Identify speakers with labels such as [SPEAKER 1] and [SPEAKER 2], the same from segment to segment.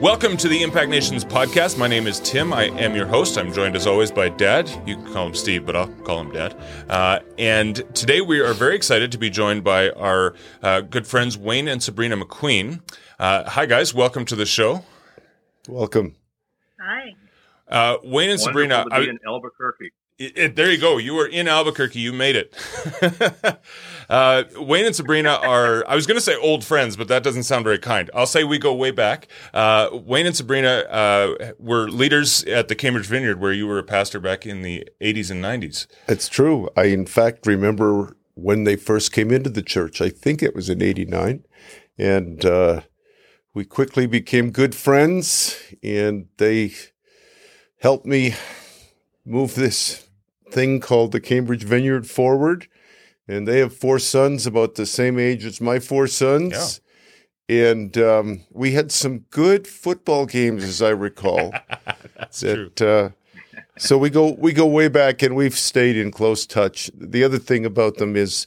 [SPEAKER 1] Welcome to the Impact Nations podcast. My name is Tim. I am your host. I'm joined as always by Dad. You can call him Steve, but I'll call him Dad. Uh, and today we are very excited to be joined by our uh, good friends Wayne and Sabrina McQueen. Uh, hi, guys. Welcome to the show.
[SPEAKER 2] Welcome.
[SPEAKER 3] Hi.
[SPEAKER 1] Uh, Wayne and
[SPEAKER 4] Wonderful
[SPEAKER 1] Sabrina.
[SPEAKER 4] to be in Albuquerque.
[SPEAKER 1] It, it, there you go. You were in Albuquerque. You made it. uh, Wayne and Sabrina are, I was going to say old friends, but that doesn't sound very kind. I'll say we go way back. Uh, Wayne and Sabrina uh, were leaders at the Cambridge Vineyard, where you were a pastor back in the 80s and 90s.
[SPEAKER 2] It's true. I, in fact, remember when they first came into the church. I think it was in 89. And uh, we quickly became good friends, and they helped me move this thing called the Cambridge Vineyard forward. And they have four sons about the same age as my four sons. And um, we had some good football games, as I recall.
[SPEAKER 1] That's
[SPEAKER 2] that,
[SPEAKER 1] true.
[SPEAKER 2] Uh, so we go we go way back, and we've stayed in close touch. The other thing about them is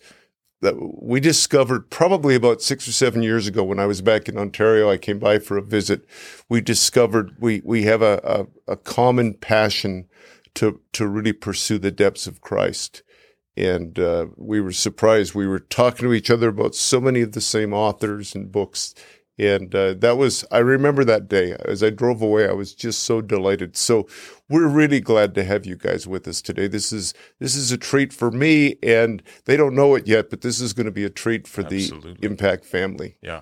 [SPEAKER 2] that we discovered probably about six or seven years ago when I was back in Ontario. I came by for a visit. We discovered we we have a, a, a common passion to to really pursue the depths of Christ. And uh, we were surprised. We were talking to each other about so many of the same authors and books. And uh, that was, I remember that day as I drove away. I was just so delighted. So we're really glad to have you guys with us today. This is this is a treat for me, and they don't know it yet, but this is going to be a treat for
[SPEAKER 1] Absolutely.
[SPEAKER 2] the Impact family.
[SPEAKER 1] Yeah.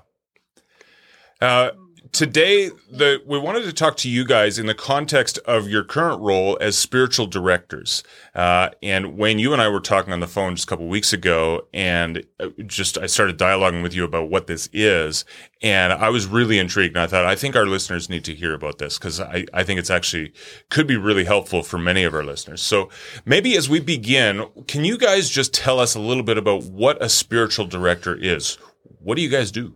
[SPEAKER 1] Uh, today, the we wanted to talk to you guys in the context of your current role as spiritual directors. Uh, and Wayne, you and I were talking on the phone just a couple weeks ago, and uh, just I started dialoguing with you about what this is, and I was really intrigued. And I thought I think our listeners need to hear about this because I, I think it's actually could be really helpful for many of our listeners. So maybe as we begin, can you guys just tell us a little bit about what a spiritual director is? What do you guys do?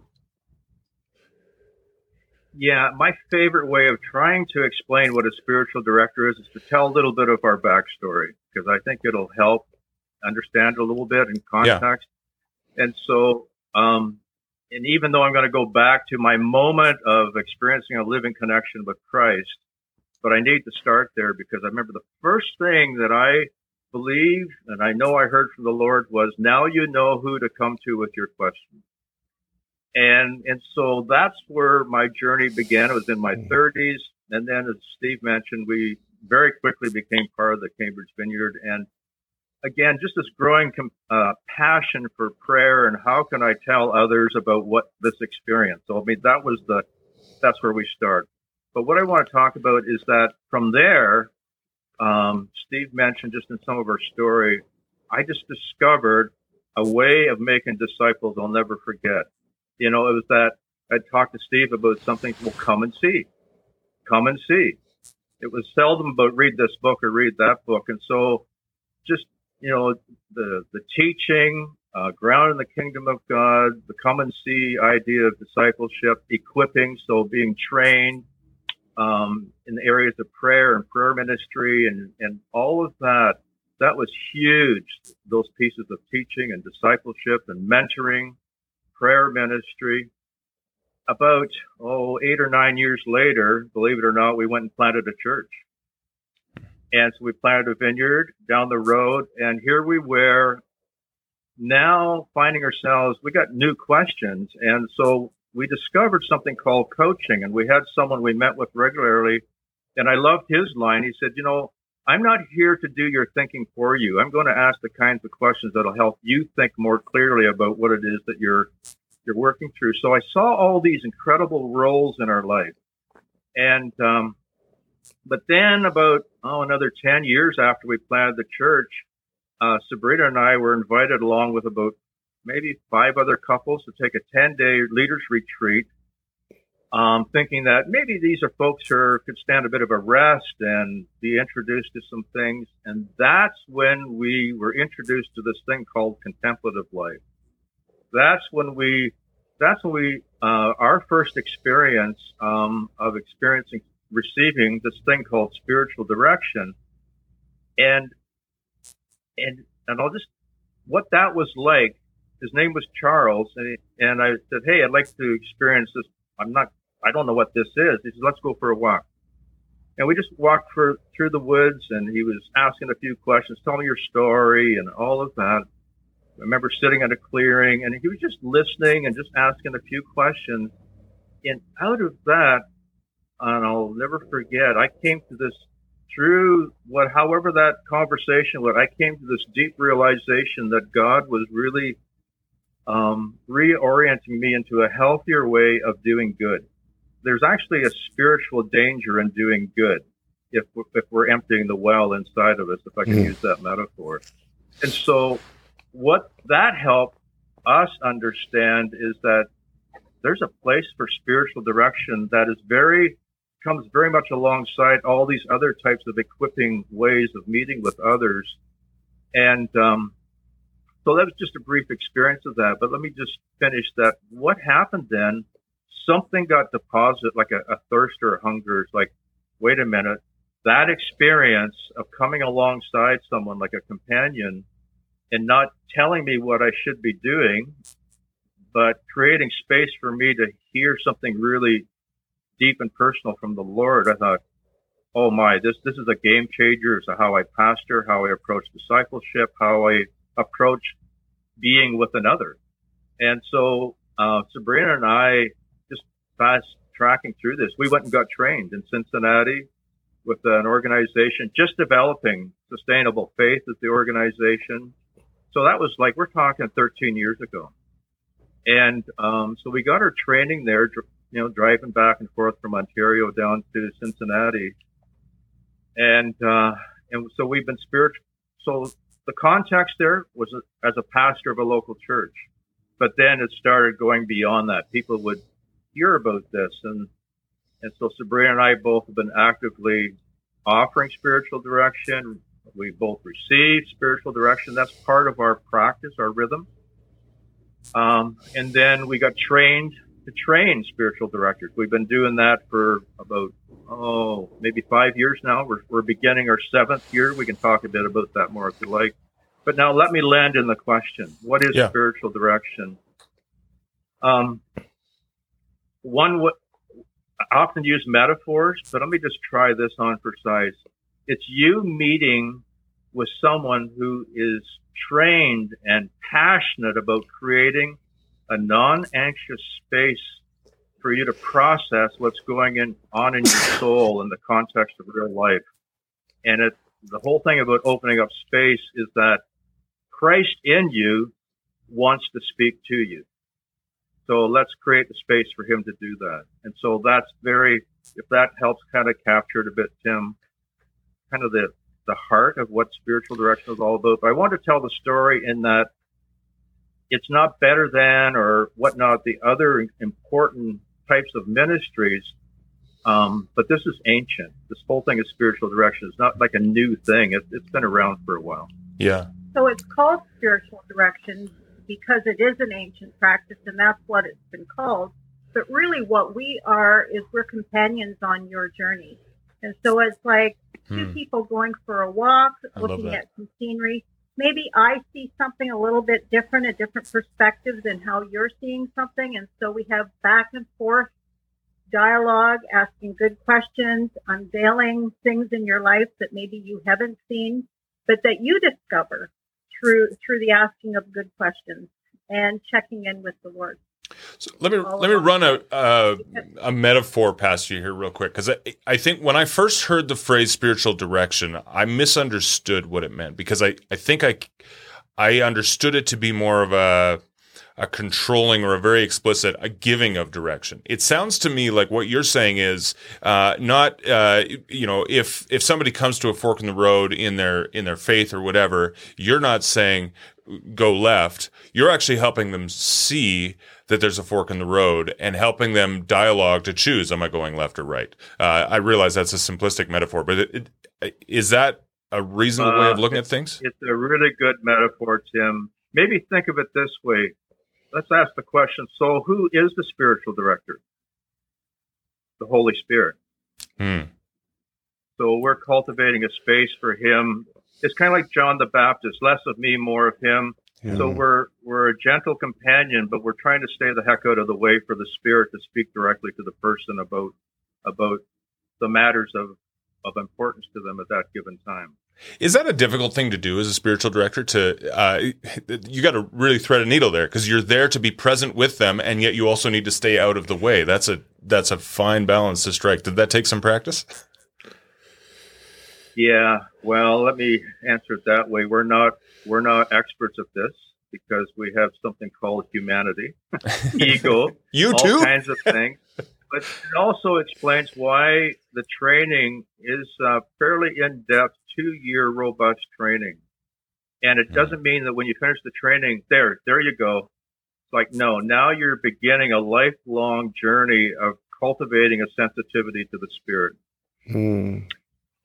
[SPEAKER 4] Yeah, my favorite way of trying to explain what a spiritual director is is to tell a little bit of our backstory because I think it'll help understand a little bit in context. Yeah. And so, um, and even though I'm going to go back to my moment of experiencing a living connection with Christ, but I need to start there because I remember the first thing that I believed and I know I heard from the Lord was, now you know who to come to with your questions. And, and so that's where my journey began. It was in my 30s. And then as Steve mentioned, we very quickly became part of the Cambridge Vineyard. And again, just this growing uh, passion for prayer and how can I tell others about what this experience. So, I mean, that was the, that's where we start. But what I want to talk about is that from there, um, Steve mentioned just in some of our story, I just discovered a way of making disciples I'll never forget. You know, it was that I talked to Steve about something. Well, come and see, come and see. It was seldom about read this book or read that book, and so just you know the the teaching, uh, ground in the kingdom of God, the come and see idea of discipleship, equipping, so being trained um, in the areas of prayer and prayer ministry, and and all of that. That was huge. Those pieces of teaching and discipleship and mentoring prayer ministry. About, oh, eight or nine years later, believe it or not, we went and planted a church. And so we planted a vineyard down the road and here we were now finding ourselves, we got new questions. And so we discovered something called coaching and we had someone we met with regularly. And I loved his line. He said, you know, I'm not here to do your thinking for you. I'm going to ask the kinds of questions that'll help you think more clearly about what it is that you're you're working through. So I saw all these incredible roles in our life, and um, but then about oh another ten years after we planted the church, uh, Sabrina and I were invited along with about maybe five other couples to take a ten day leaders retreat um, thinking that maybe these are folks who could stand a bit of a rest and be introduced to some things. And that's when we were introduced to this thing called contemplative life. That's when we, that's when we, uh, our first experience, um, of experiencing, receiving this thing called spiritual direction. And, and, and I'll just, what that was like, his name was Charles, and, he, and I said, Hey, I'd like to experience this I'm not, I don't know what this is. He says, let's go for a walk. And we just walked for, through the woods and he was asking a few questions. Tell me your story and all of that. I remember sitting at a clearing and he was just listening and just asking a few questions. And out of that, and I'll never forget, I came to this through what, however that conversation went, I came to this deep realization that God was really um, reorienting me into a healthier way of doing good. There's actually a spiritual danger in doing good if if we're emptying the well inside of us, if I can mm. use that metaphor. And so, what that helped us understand is that there's a place for spiritual direction that is very comes very much alongside all these other types of equipping ways of meeting with others. And um, so that was just a brief experience of that. But let me just finish that. What happened then? Something got deposited, like a, a thirst or a hunger. It's like, wait a minute. That experience of coming alongside someone like a companion and not telling me what I should be doing, but creating space for me to hear something really deep and personal from the Lord, I thought, oh my, this this is a game changer as to how I pastor, how I approach discipleship, how I approach being with another. And so uh, Sabrina and I fast tracking through this. We went and got trained in Cincinnati with an organization just developing sustainable faith as the organization. So that was like we're talking 13 years ago. And um, so we got our training there, you know, driving back and forth from Ontario down to Cincinnati. And, uh, and so we've been spiritual. So the context there was as a pastor of a local church, but then it started going beyond that. People would hear about this and, and so Sabrina and I both have been actively offering spiritual direction. We both receive spiritual direction. That's part of our practice, our rhythm. Um, and then we got trained to train spiritual directors. We've been doing that for about, oh, maybe five years now. We're, we're beginning our seventh year. We can talk a bit about that more if you like. But now let me land in the question. What is yeah. spiritual direction? Um, one would often use metaphors, but let me just try this on for size. It's you meeting with someone who is trained and passionate about creating a non-anxious space for you to process what's going in, on in your soul in the context of real life. And it, the whole thing about opening up space is that Christ in you wants to speak to you. So let's create the space for him to do that. And so that's very, if that helps kind of capture it a bit, Tim, kind of the, the heart of what spiritual direction is all about. But I want to tell the story in that it's not better than or whatnot the other important types of ministries. Um, but this is ancient. This whole thing of spiritual direction is not like a new thing. It, it's been around for a while.
[SPEAKER 1] Yeah.
[SPEAKER 3] So it's called spiritual direction because it is an ancient practice, and that's what it's been called. But really, what we are is we're companions on your journey. And so it's like two hmm. people going for a walk, I looking at some scenery maybe I see something a little bit different, a different perspective than how you're seeing something. And so we have back and forth dialogue, asking good questions, unveiling things in your life that maybe you haven't seen, but that you discover through, through the asking of good questions and checking in with the Lord.
[SPEAKER 1] So let me let me run a uh, a metaphor past you here real quick because I, I think when I first heard the phrase spiritual direction, I misunderstood what it meant because I, I think I I understood it to be more of a a controlling or a very explicit a giving of direction. It sounds to me like what you're saying is uh, not uh, you know if if somebody comes to a fork in the road in their in their faith or whatever, you're not saying go left. You're actually helping them see that there's a fork in the road and helping them dialogue to choose am I going left or right. Uh, I realize that's a simplistic metaphor, but it, it, is that a reasonable uh, way of uh, looking at things?
[SPEAKER 4] It's a really good metaphor, Tim. Maybe think of it this way. Let's ask the question. So, who is the spiritual director? The Holy Spirit. Hmm. So we're cultivating a space for him. It's kind of like John the Baptist, less of me, more of him. Yeah. So we're we're a gentle companion, but we're trying to stay the heck out of the way for the spirit to speak directly to the person about about the matters of of importance to them at that given time.
[SPEAKER 1] Is that a difficult thing to do as a spiritual director? To uh, you got to really thread a needle there because you're there to be present with them, and yet you also need to stay out of the way. That's a that's a fine balance to strike. Did that take some practice?
[SPEAKER 4] Yeah, well, let me answer it that way. We're not we're not experts at this because we have something called humanity, ego,
[SPEAKER 1] you
[SPEAKER 4] all
[SPEAKER 1] too,
[SPEAKER 4] kinds of things. But it also explains why the training is uh, fairly in depth, two year robust training. And it doesn't mean that when you finish the training, there, there you go. It's like, no, now you're beginning a lifelong journey of cultivating a sensitivity to the spirit.
[SPEAKER 2] Hmm.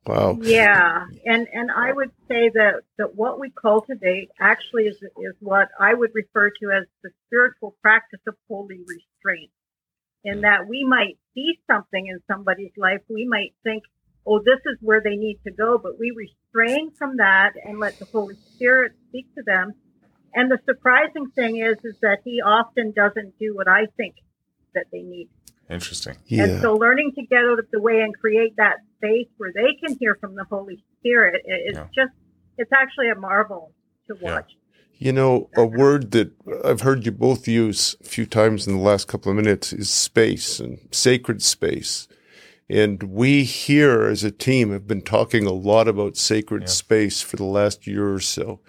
[SPEAKER 2] Wow.
[SPEAKER 3] Yeah, and and I would say that that what we cultivate actually is is what I would refer to as the spiritual practice of holy restraint. In that we might see something in somebody's life, we might think, "Oh, this is where they need to go," but we restrain from that and let the Holy Spirit speak to them. And the surprising thing is, is that He often doesn't do what I think that they need.
[SPEAKER 1] Interesting.
[SPEAKER 2] Yeah.
[SPEAKER 3] And so learning to get out of the way and create that space where they can hear from the Holy Spirit is yeah. just, it's actually a marvel to watch. Yeah.
[SPEAKER 2] You know, a word that I've heard you both use a few times in the last couple of minutes is space and sacred space. And we here as a team have been talking a lot about sacred yeah. space for the last year or so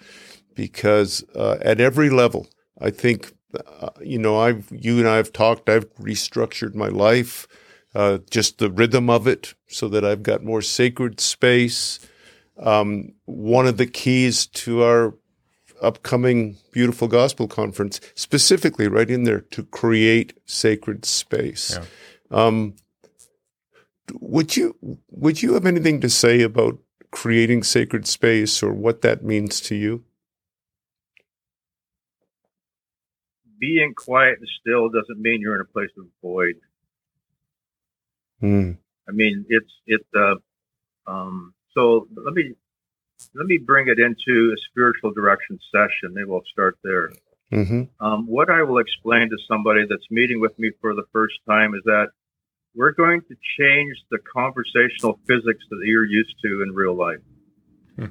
[SPEAKER 2] because uh, at every level, I think uh, you know, I've you and I have talked. I've restructured my life, uh, just the rhythm of it, so that I've got more sacred space. Um, one of the keys to our upcoming beautiful gospel conference, specifically right in there, to create sacred space. Yeah. Um, would you would you have anything to say about creating sacred space or what that means to you?
[SPEAKER 4] being quiet and still doesn't mean you're in a place of void.
[SPEAKER 2] Mm.
[SPEAKER 4] I mean, it's it. Uh, um, so let me let me bring it into a spiritual direction session. Maybe we'll start there.
[SPEAKER 2] Mm-hmm.
[SPEAKER 4] Um, what I will explain to somebody that's meeting with me for the first time is that we're going to change the conversational physics that you're used to in real life. Hmm.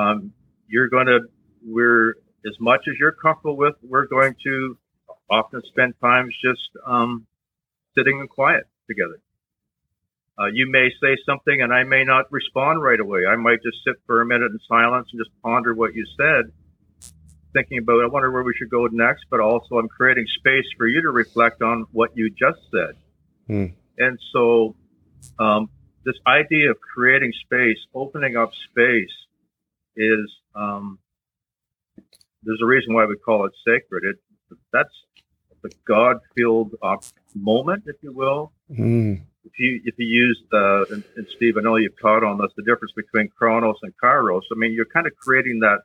[SPEAKER 4] Um, you're going to we're as much as you're comfortable with, we're going to often spend times just um, sitting in quiet together. Uh, you may say something and I may not respond right away. I might just sit for a minute in silence and just ponder what you said, thinking about, I wonder where we should go next, but also I'm creating space for you to reflect on what you just said.
[SPEAKER 2] Hmm.
[SPEAKER 4] And so, um, this idea of creating space, opening up space is, um, there's a reason why we call it sacred. It that's the God-filled uh, moment, if you will.
[SPEAKER 2] Mm.
[SPEAKER 4] If you if you use the and, and, Steve, I know you've taught on this, the difference between Chronos and Kairos. I mean, you're kind of creating that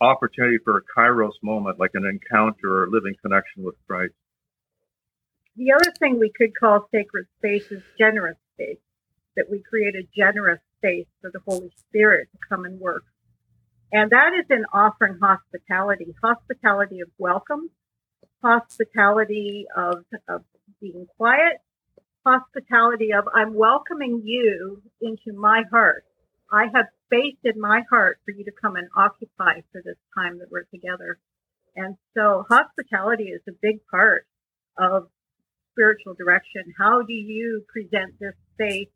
[SPEAKER 4] opportunity for a Kairos moment, like an encounter or living connection with Christ.
[SPEAKER 3] The other thing we could call sacred space is generous space. That we create a generous space for the Holy Spirit to come and work and that is in offering hospitality, hospitality of welcome, hospitality of, of being quiet, hospitality of I'm welcoming you into my heart. I have space in my heart for you to come and occupy for this time that we're together. And so hospitality is a big part of spiritual direction. How do you present this space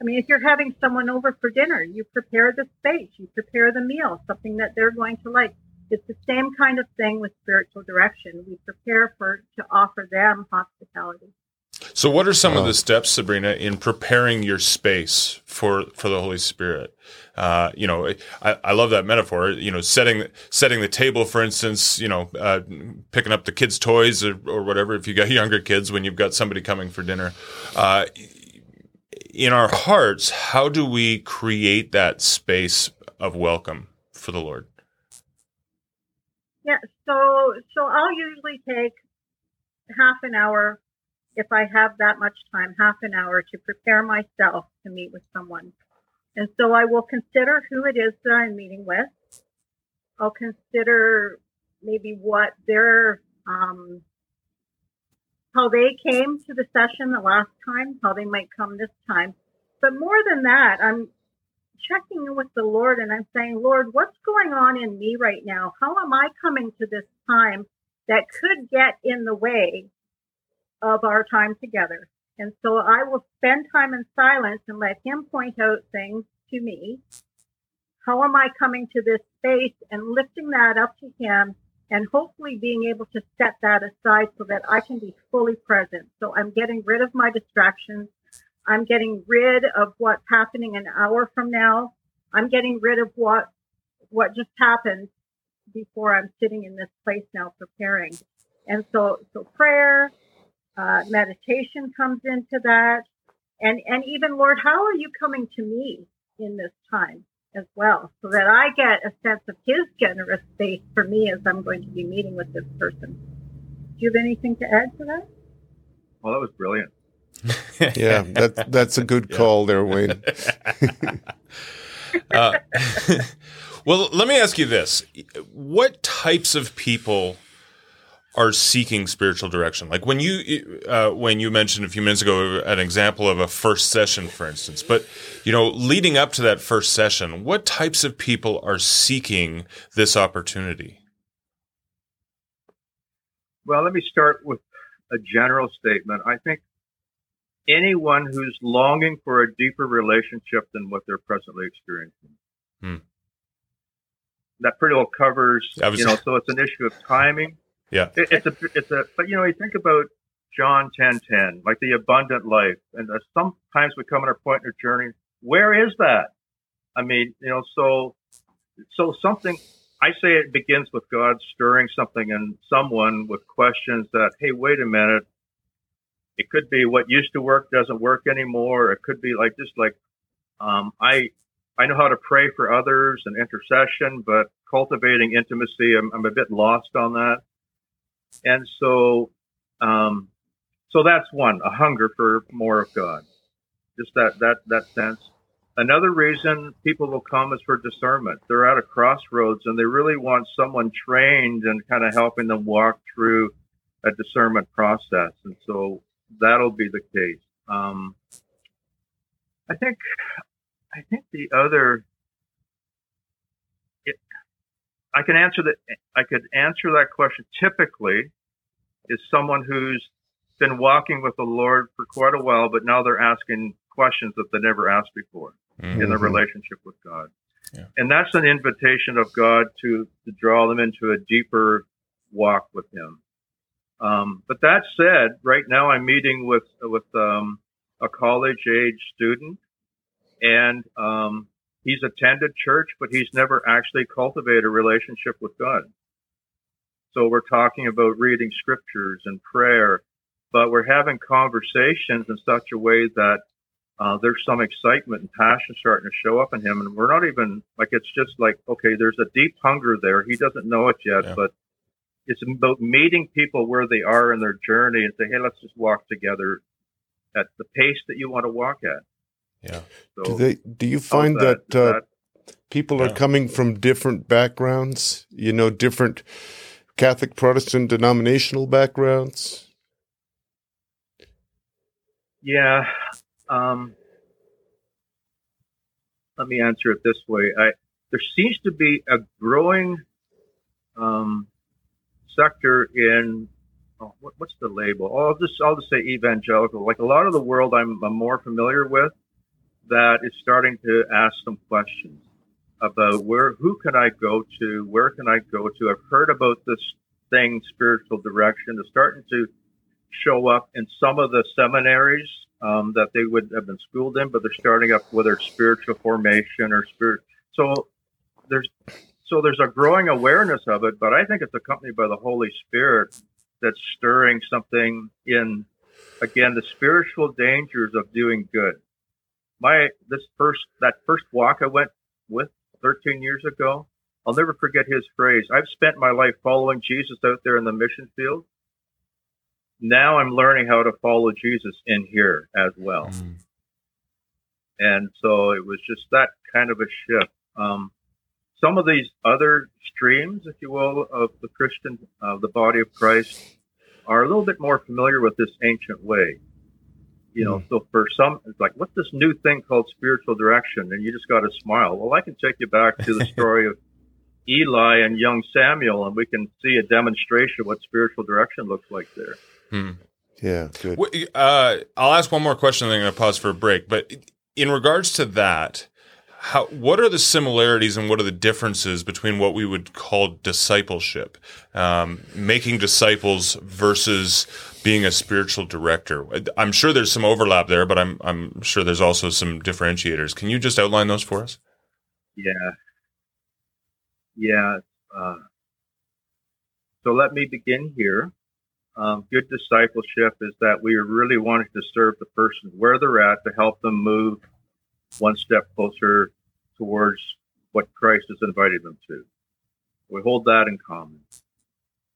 [SPEAKER 3] I mean, if you're having someone over for dinner, you prepare the space, you prepare the meal, something that they're going to like. It's the same kind of thing with spiritual direction. We prepare for to offer them hospitality.
[SPEAKER 1] So, what are some of the steps, Sabrina, in preparing your space for for the Holy Spirit? Uh, you know, I, I love that metaphor. You know, setting setting the table, for instance. You know, uh, picking up the kids' toys or, or, whatever. If you got younger kids, when you've got somebody coming for dinner, uh, in our hearts, how do we create that space of welcome for the Lord?
[SPEAKER 3] Yeah, so so I'll usually take half an hour if I have that much time, half an hour to prepare myself to meet with someone. And so I will consider who it is that I'm meeting with. I'll consider maybe what their um, how they came to the session the last time, how they might come this time. But more than that, I'm checking in with the Lord and I'm saying, Lord, what's going on in me right now? How am I coming to this time that could get in the way of our time together? And so I will spend time in silence and let him point out things to me. How am I coming to this space and lifting that up to him and hopefully being able to set that aside so that I can be fully present. So I'm getting rid of my distractions. I'm getting rid of what's happening an hour from now. I'm getting rid of what, what just happened before I'm sitting in this place now preparing. And so, so prayer, uh, meditation comes into that. And, and even Lord, how are you coming to me in this time as well so that I get a sense of his generous space for me as I'm going to be meeting with this person. Do you have anything to add to that?
[SPEAKER 4] Well, that was brilliant.
[SPEAKER 2] yeah, that, that's a good call there, Wayne.
[SPEAKER 1] uh, well, let me ask you this. What types of people are seeking spiritual direction. Like when you uh, when you mentioned a few minutes ago an example of a first session, for instance. But you know, leading up to that first session, what types of people are seeking this opportunity?
[SPEAKER 4] Well, let me start with a general statement. I think anyone who's longing for a deeper relationship than what they're presently experiencing. Hmm. That pretty well covers, you know, so it's an issue of timing
[SPEAKER 1] yeah.
[SPEAKER 4] It, it's a, it's a, but you know, you think about John 10, 10, like the abundant life. And uh, sometimes we come at a point in our journey. Where is that? I mean, you know, so, so something, I say it begins with God stirring something in someone with questions that, Hey, wait a minute. It could be what used to work doesn't work anymore. It could be like, just like, um, I, I know how to pray for others and intercession, but cultivating intimacy, I'm, I'm a bit lost on that. And so, um, so that's one, a hunger for more of God. Just that, that, that sense. Another reason people will come is for discernment. They're at a crossroads and they really want someone trained and kind of helping them walk through a discernment process. And so that'll be the case. Um, I think, I think the other I can answer that. I could answer that question typically is someone who's been walking with the Lord for quite a while, but now they're asking questions that they never asked before mm-hmm. in their relationship with God. Yeah. And that's an invitation of God to, to draw them into a deeper walk with Him. Um, but that said, right now I'm meeting with, with, um, a college age student and, um, He's attended church, but he's never actually cultivated a relationship with God. So we're talking about reading scriptures and prayer, but we're having conversations in such a way that uh, there's some excitement and passion starting to show up in him. And we're not even like, it's just like, okay, there's a deep hunger there. He doesn't know it yet, yeah. but it's about meeting people where they are in their journey and say, Hey, let's just walk together at the pace that you want to walk at.
[SPEAKER 1] Yeah.
[SPEAKER 2] So do they? Do you find that, that, uh, that, people are coming from different backgrounds? You know, different Catholic, Protestant, denominational backgrounds.
[SPEAKER 4] Yeah. Um, let me answer it this way. I, there seems to be a growing um, sector in oh, what, what's the label? Oh, I'll just I'll just say evangelical. Like a lot of the world I'm, I'm more familiar with that is starting to ask some questions about where, who can I go to? Where can I go to? I've heard about this thing, spiritual direction, is starting to show up in some of the seminaries um, that they would have been schooled in, but they're starting up whether it's spiritual formation or spirit. So there's so there's a growing awareness of it, but I think it's accompanied by the Holy Spirit that's stirring something in again the spiritual dangers of doing good my this first that first walk I went with 13 years ago, I'll never forget his phrase. I've spent my life following Jesus out there in the mission field. Now I'm learning how to follow Jesus in here as well. Mm. And so it was just that kind of a shift. Um, some of these other streams, if you will, of the Christian, of the body of Christ, are a little bit more familiar with this ancient way. You know, mm. so for some, it's like, what's this new thing called spiritual direction? And you just got to smile. Well, I can take you back to the story of Eli and young Samuel, and we can see a demonstration of what spiritual direction looks like there.
[SPEAKER 2] Hmm. Yeah, good.
[SPEAKER 1] Uh, I'll ask one more question, and then I'm going to pause for a break. But in regards to that, how, what are the similarities and what are the differences between what we would call discipleship, um, making disciples versus being a spiritual director? I'm sure there's some overlap there, but I'm I'm sure there's also some differentiators. Can you just outline those for us?
[SPEAKER 4] Yeah, yeah. Uh, so let me begin here. Um, good discipleship is that we really wanting to serve the person where they're at to help them move one step closer towards what Christ has invited them to. We hold that in common.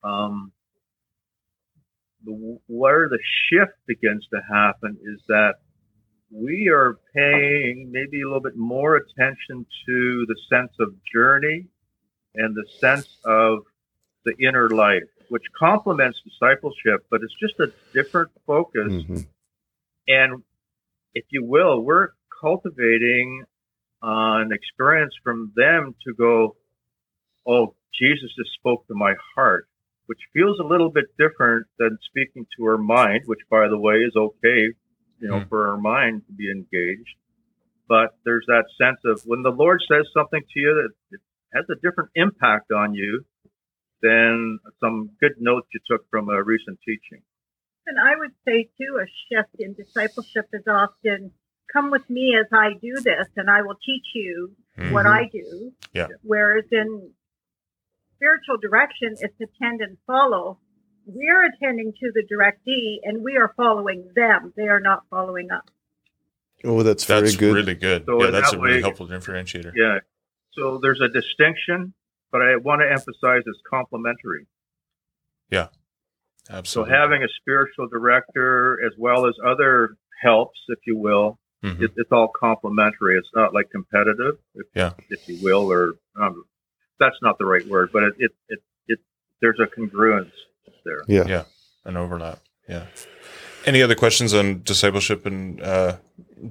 [SPEAKER 4] Um, the, where the shift begins to happen is that we are paying maybe a little bit more attention to the sense of journey and the sense of the inner life, which complements discipleship, but it's just a different focus. Mm-hmm. And if you will, we're cultivating an experience from them to go, oh, Jesus just spoke to my heart, which feels a little bit different than speaking to our mind, which, by the way, is okay, you know, mm. for our mind to be engaged. But there's that sense of when the Lord says something to you that it has a different impact on you than some good notes you took from a recent teaching.
[SPEAKER 3] And I would say too, a shift in discipleship is often come with me as I do this and I will teach you mm-hmm. what I do.
[SPEAKER 1] Yeah.
[SPEAKER 3] Whereas in spiritual direction, it's attend and follow. We're attending to the directee and we are following them. They are not following us.
[SPEAKER 2] Oh, that's very
[SPEAKER 1] that's
[SPEAKER 2] good.
[SPEAKER 1] really good. So yeah, that's that a really helpful differentiator.
[SPEAKER 4] Yeah. So there's a distinction, but I want to emphasize it's complementary.
[SPEAKER 1] Yeah. Absolutely.
[SPEAKER 4] So having a spiritual director as well as other helps, if you will, mm-hmm. it, it's all complementary. It's not like competitive, if,
[SPEAKER 1] yeah.
[SPEAKER 4] if you will, or um, that's not the right word, but it, it, it, it, there's a congruence there.
[SPEAKER 2] Yeah.
[SPEAKER 1] Yeah. An overlap. Yeah. Any other questions on discipleship and uh,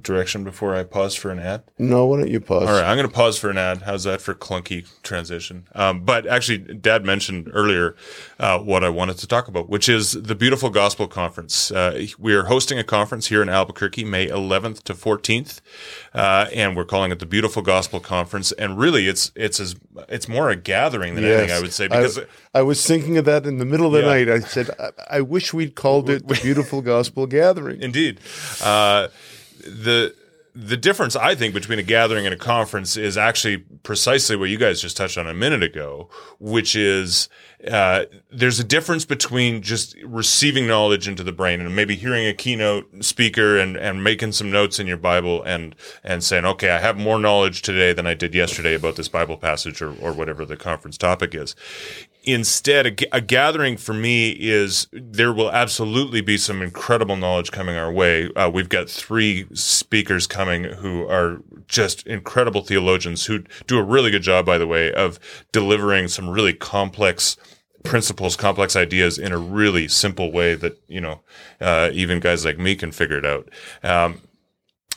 [SPEAKER 1] direction before I pause for an ad?
[SPEAKER 2] No, why don't you pause?
[SPEAKER 1] All right, I'm going to pause for an ad. How's that for clunky transition? Um, but actually, Dad mentioned earlier uh, what I wanted to talk about, which is the Beautiful Gospel Conference. Uh, we are hosting a conference here in Albuquerque, May 11th to 14th, uh, and we're calling it the Beautiful Gospel Conference. And really, it's it's as it's more a gathering than yes. anything, I would say, because.
[SPEAKER 2] I, I, was thinking of that in the middle of the yeah. night. I said, I, I wish we'd called it the Beautiful Gospel Gathering.
[SPEAKER 1] Indeed uh, the the difference I think between a gathering and a conference is actually precisely what you guys just touched on a minute ago, which is uh, there's a difference between just receiving knowledge into the brain and maybe hearing a keynote speaker and, and making some notes in your Bible and and saying, okay, I have more knowledge today than I did yesterday about this Bible passage or, or whatever the conference topic is instead a, a, gathering for me is there will absolutely be some incredible knowledge coming our way. Uh, we've got three speakers coming who are just incredible theologians who do a really good job by the way of delivering some really complex principles complex ideas in a really simple way that you know uh, even guys like me can figure it out. Um,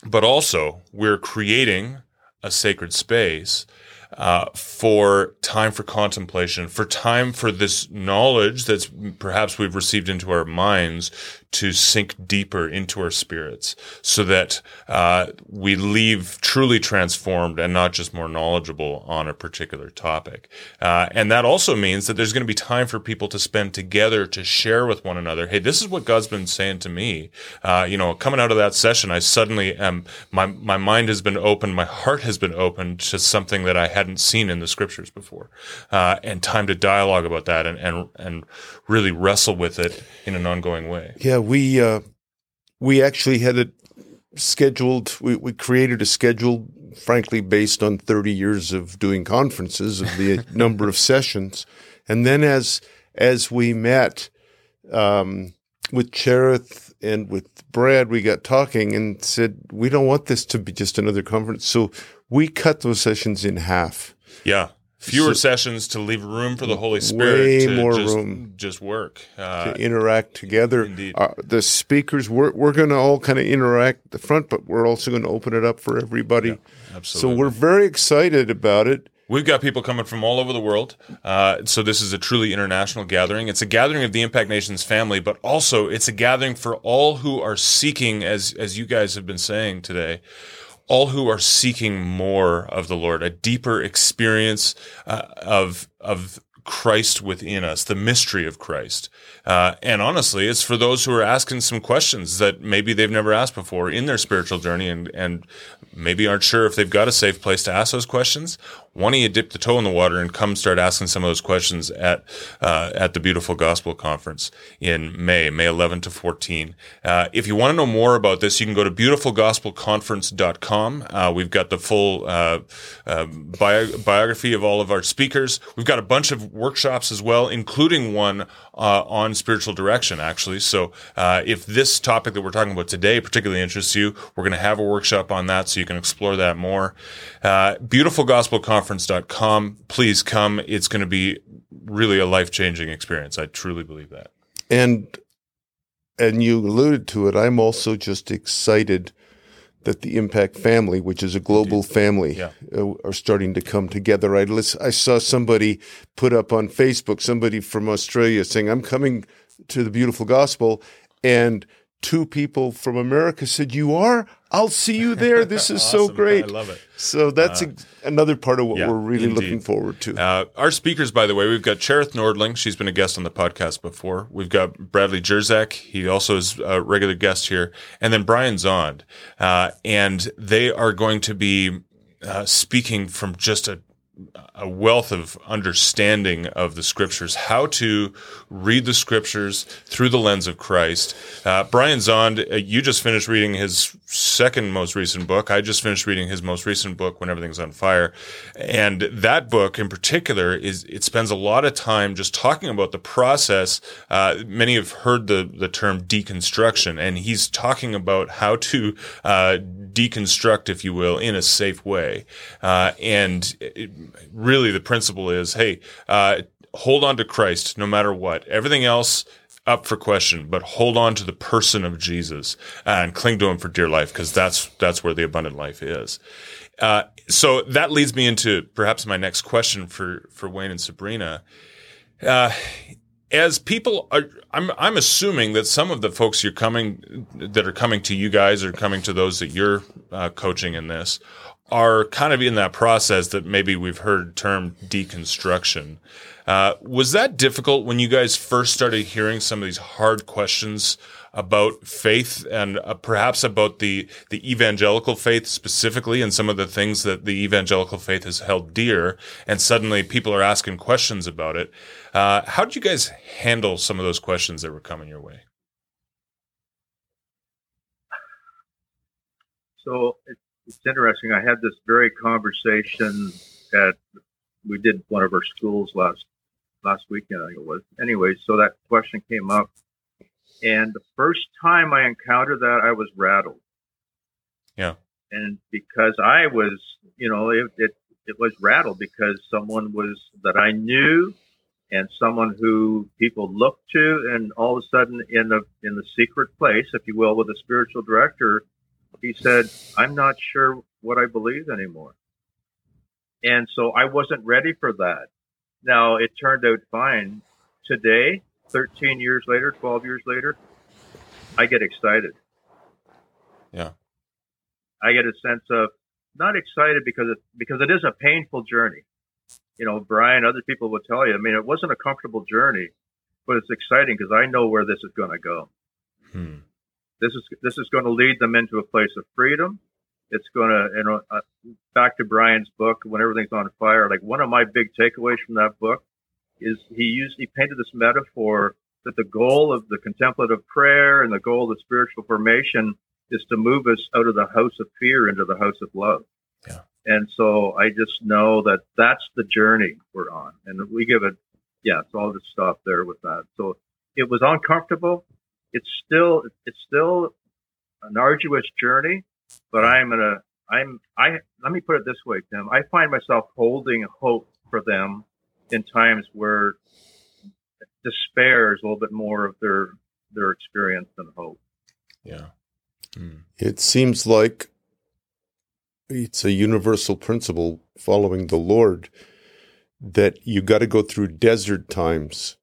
[SPEAKER 1] but also we're creating a sacred space uh, for time for contemplation, for time for this knowledge that's perhaps we've received into our minds to sink deeper into our spirits so that uh, we leave truly transformed and not just more knowledgeable on a particular topic. Uh, and that also means that there's going to be time for people to spend together to share with one another. Hey, this is what God's been saying to me. Uh, you know, coming out of that session, I suddenly am, my, my mind has been opened, my heart has been opened to something that I hadn't seen in the scriptures before. Uh, and time to dialogue about that and, and, and really wrestle with it in an ongoing way.
[SPEAKER 2] Yeah, we uh, we actually had it scheduled. We, we created a schedule, frankly, based on thirty years of doing conferences of the number of sessions, and then as as we met um, with Cherith and with Brad, we got talking and said we don't want this to be just another conference, so we cut those sessions in half.
[SPEAKER 1] Yeah. Fewer so, sessions to leave room for the Holy Spirit
[SPEAKER 2] way
[SPEAKER 1] to
[SPEAKER 2] more
[SPEAKER 1] just,
[SPEAKER 2] room
[SPEAKER 1] just work
[SPEAKER 2] uh, to interact together.
[SPEAKER 1] Indeed,
[SPEAKER 2] uh, the speakers we're we're going to all kind of interact at the front, but we're also going to open it up for everybody. Yeah,
[SPEAKER 1] absolutely.
[SPEAKER 2] So we're very excited about it.
[SPEAKER 1] We've got people coming from all over the world. Uh, so this is a truly international gathering. It's a gathering of the Impact Nations family, but also it's a gathering for all who are seeking, as as you guys have been saying today, all who are seeking more of the Lord, a deeper experience uh, of of Christ within us, the mystery of Christ. Uh, and honestly, it's for those who are asking some questions that maybe they've never asked before in their spiritual journey and, and maybe aren't sure if they've got a safe place to ask those questions why don't you dip the toe in the water and come start asking some of those questions at uh, at the Beautiful Gospel Conference in May, May 11 to 14. Uh, if you want to know more about this, you can go to beautifulgospelconference.com. Uh, we've got the full uh, uh, bio- biography of all of our speakers. We've got a bunch of workshops as well, including one uh, on spiritual direction, actually. So if this topic that we're talking about today particularly interests you, we're going to have a workshop on that so you can explore that more. Beautiful Gospel Conference conference.com. Please come. It's going to be really a life changing experience. I truly believe that.
[SPEAKER 2] And and you alluded to it. I'm also just excited that the Impact family, which is a global Indeed. family, yeah. uh, are starting to come together. I, I saw somebody put up on Facebook, somebody from Australia saying, I'm coming to the beautiful gospel. And two people from America said, You are? I'll see you there. This is awesome. so great. I
[SPEAKER 1] love it.
[SPEAKER 2] So that's uh, a, another part of what yeah, we're really indeed. looking forward to.
[SPEAKER 1] Uh, our speakers, by the way, we've got Cherith Nordling. She's been a guest on the podcast before. We've got Bradley Jersak. He also is a regular guest here. And then Brian Zahnd. Uh, and they are going to be uh, speaking from just a a wealth of understanding of the scriptures, how to read the scriptures through the lens of Christ. Uh, Brian Zahnd, uh, you just finished reading his second most recent book. I just finished reading his most recent book, When Everything's on Fire. And that book in particular is, it spends a lot of time just talking about the process. Uh, many have heard the, the term deconstruction, and he's talking about how to uh, deconstruct, if you will, in a safe way. Uh, and it, really the principle is, hey, uh, hold on to Christ no matter what. Everything else up for question, but hold on to the person of Jesus and cling to him for dear life because that's that's where the abundant life is. Uh, so that leads me into perhaps my next question for for Wayne and Sabrina. Uh, as people are, I'm I'm assuming that some of the folks you're coming that are coming to you guys or coming to those that you're uh, coaching in this are kind of in that process that maybe we've heard term deconstruction. Uh, was that difficult when you guys first started hearing some of these hard questions about faith and uh, perhaps about the the evangelical faith specifically and some of the things that the evangelical faith has held dear and suddenly people are asking questions about it uh, how did you guys handle some of those questions that were coming your way
[SPEAKER 4] so interesting. I had this very conversation at we did one of our schools last last weekend. I think it was. Anyway, so that question came up, and the first time I encountered that, I was rattled.
[SPEAKER 1] Yeah.
[SPEAKER 4] And because I was, you know, it, it it was rattled because someone was that I knew and someone who people looked to and all of a sudden in the in the secret place if you will with a spiritual director he said, I'm not sure what I believe anymore. And so I wasn't ready for that. Now it turned out fine. Today, 13 years later, 12 years later, I get excited.
[SPEAKER 1] Yeah.
[SPEAKER 4] I get a sense of not excited because it, because it is a painful journey. You know, Brian, other people will tell you. I mean, it wasn't a comfortable journey, but it's exciting because I know where this is going to go. Hmm. This is this is going to lead them into a place of freedom. It's going to, you know, uh, back to Brian's book, when everything's on fire. Like one of my big takeaways from that book is he used he painted this metaphor that the goal of the contemplative prayer and the goal of the spiritual formation is to move us out of the house of fear into the house of love.
[SPEAKER 1] Yeah.
[SPEAKER 4] And so I just know that that's the journey we're on, and we give it. Yeah, so I'll just stop there with that. So it was uncomfortable it's still it's still an arduous journey, but I'm gonna I'm I let me put it this way, Tim. I find myself holding hope for them in times where despair is a little bit more of their their experience than hope.
[SPEAKER 1] Yeah.
[SPEAKER 2] Mm. It seems like it's a universal principle following the Lord that you got to go through desert times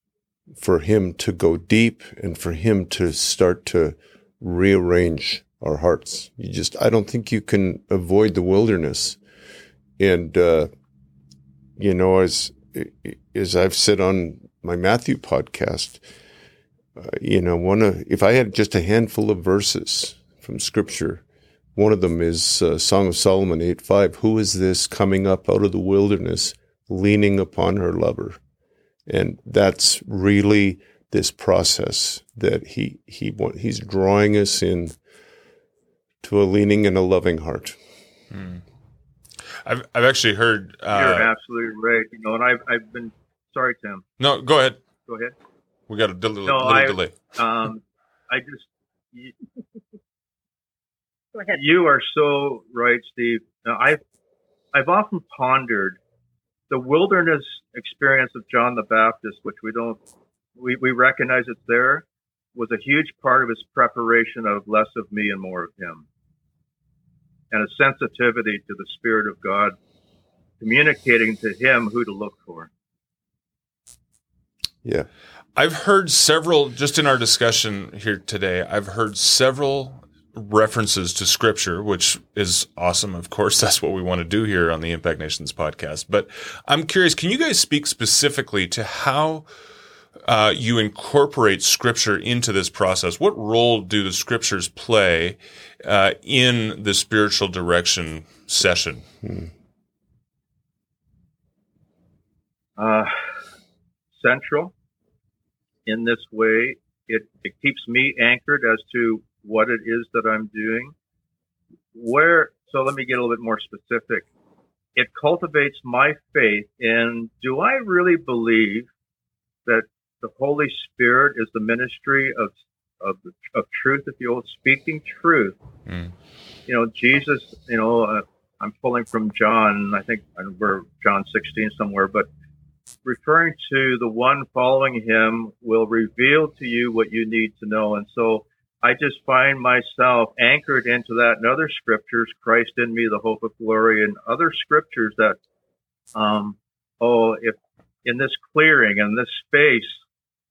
[SPEAKER 2] for him to go deep and for him to start to rearrange our hearts. You just, I don't think you can avoid the wilderness. And, uh, you know, as, as I've said on my Matthew podcast, uh, you know, one of, if I had just a handful of verses from scripture, one of them is uh, Song of Solomon 8 5. Who is this coming up out of the wilderness, leaning upon her lover? And that's really this process that he, he, he's drawing us in to a leaning and a loving heart. Hmm.
[SPEAKER 1] I've, I've actually heard.
[SPEAKER 4] Uh, You're absolutely right. You know, and I've, I've been sorry, Tim.
[SPEAKER 1] No, go ahead.
[SPEAKER 4] Go ahead.
[SPEAKER 1] We got a del- no, little I, delay.
[SPEAKER 4] Um, I just. You, go ahead. You are so right, Steve. Now, I've I've often pondered the wilderness experience of John the Baptist, which we don't we, we recognize it's there, was a huge part of his preparation of less of me and more of him. And a sensitivity to the Spirit of God communicating to him who to look for.
[SPEAKER 2] Yeah.
[SPEAKER 1] I've heard several, just in our discussion here today, I've heard several references to scripture, which is awesome. Of course, that's what we want to do here on the Impact Nations podcast. But I'm curious, can you guys speak specifically to how uh, you incorporate scripture into this process? What role do the scriptures play uh, in the spiritual direction session? Hmm.
[SPEAKER 4] Uh, central in this way. It, it keeps me anchored as to what it is that I'm doing. Where, so let me get a little bit more specific. It cultivates my faith in do I really believe that the Holy Spirit is the ministry of of, of truth, if you will, speaking truth. Mm. You know, Jesus. You know, uh, I'm pulling from John. I think we're John 16 somewhere, but referring to the one following him will reveal to you what you need to know. And so I just find myself anchored into that and other scriptures, Christ in me, the hope of glory, and other scriptures that, um, oh, if in this clearing and this space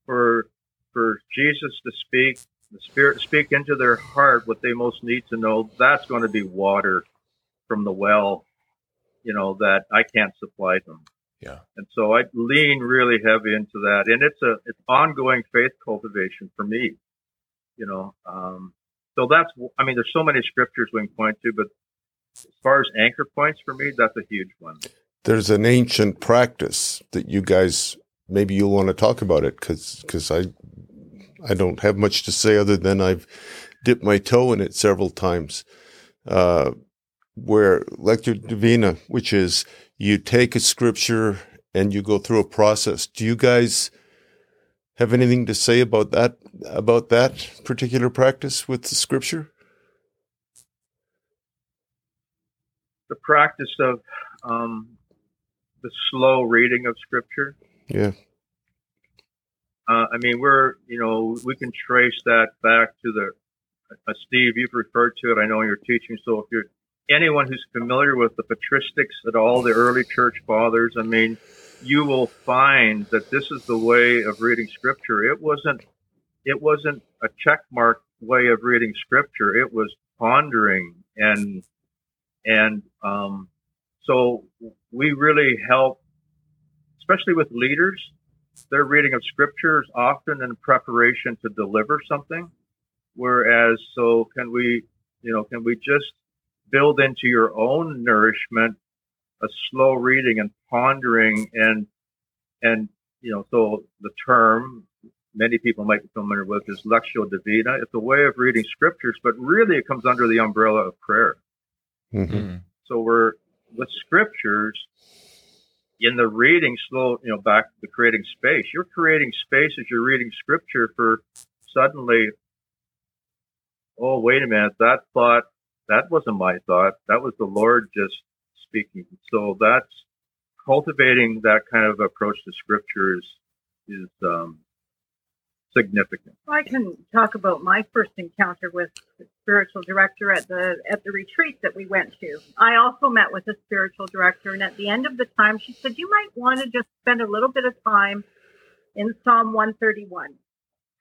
[SPEAKER 4] for, for Jesus to speak, the Spirit to speak into their heart what they most need to know, that's going to be water from the well, you know, that I can't supply them.
[SPEAKER 1] Yeah.
[SPEAKER 4] And so I lean really heavy into that. And it's a, it's ongoing faith cultivation for me you know. Um, so that's, I mean, there's so many scriptures we can point to, but as far as anchor points for me, that's a huge one.
[SPEAKER 2] There's an ancient practice that you guys maybe you'll want to talk about it because because I I don't have much to say other than I've dipped my toe in it several times. Uh, where Lectio Divina, which is you take a scripture and you go through a process. Do you guys have anything to say about that about that particular practice with the scripture?
[SPEAKER 4] The practice of um, the slow reading of scripture.
[SPEAKER 2] Yeah.
[SPEAKER 4] Uh, I mean, we're you know we can trace that back to the uh, Steve. You've referred to it. I know in your teaching. So if you're anyone who's familiar with the patristics at all, the early church fathers, I mean, you will find that this is the way of reading scripture. It wasn't, it wasn't a check mark way of reading scripture. It was pondering and, and, um, so we really help, especially with leaders. Their reading of scripture is often in preparation to deliver something. Whereas, so can we, you know, can we just build into your own nourishment a slow reading and pondering and and you know so the term many people might be familiar with is lectio divina it's a way of reading scriptures but really it comes under the umbrella of prayer mm-hmm. mm-hmm. so we're with scriptures in the reading slow you know back to creating space you're creating space as you're reading scripture for suddenly oh wait a minute that thought that wasn't my thought that was the lord just speaking. So that's cultivating that kind of approach to scripture is is um, significant.
[SPEAKER 3] I can talk about my first encounter with the spiritual director at the at the retreat that we went to. I also met with a spiritual director, and at the end of the time, she said, "You might want to just spend a little bit of time in Psalm 131."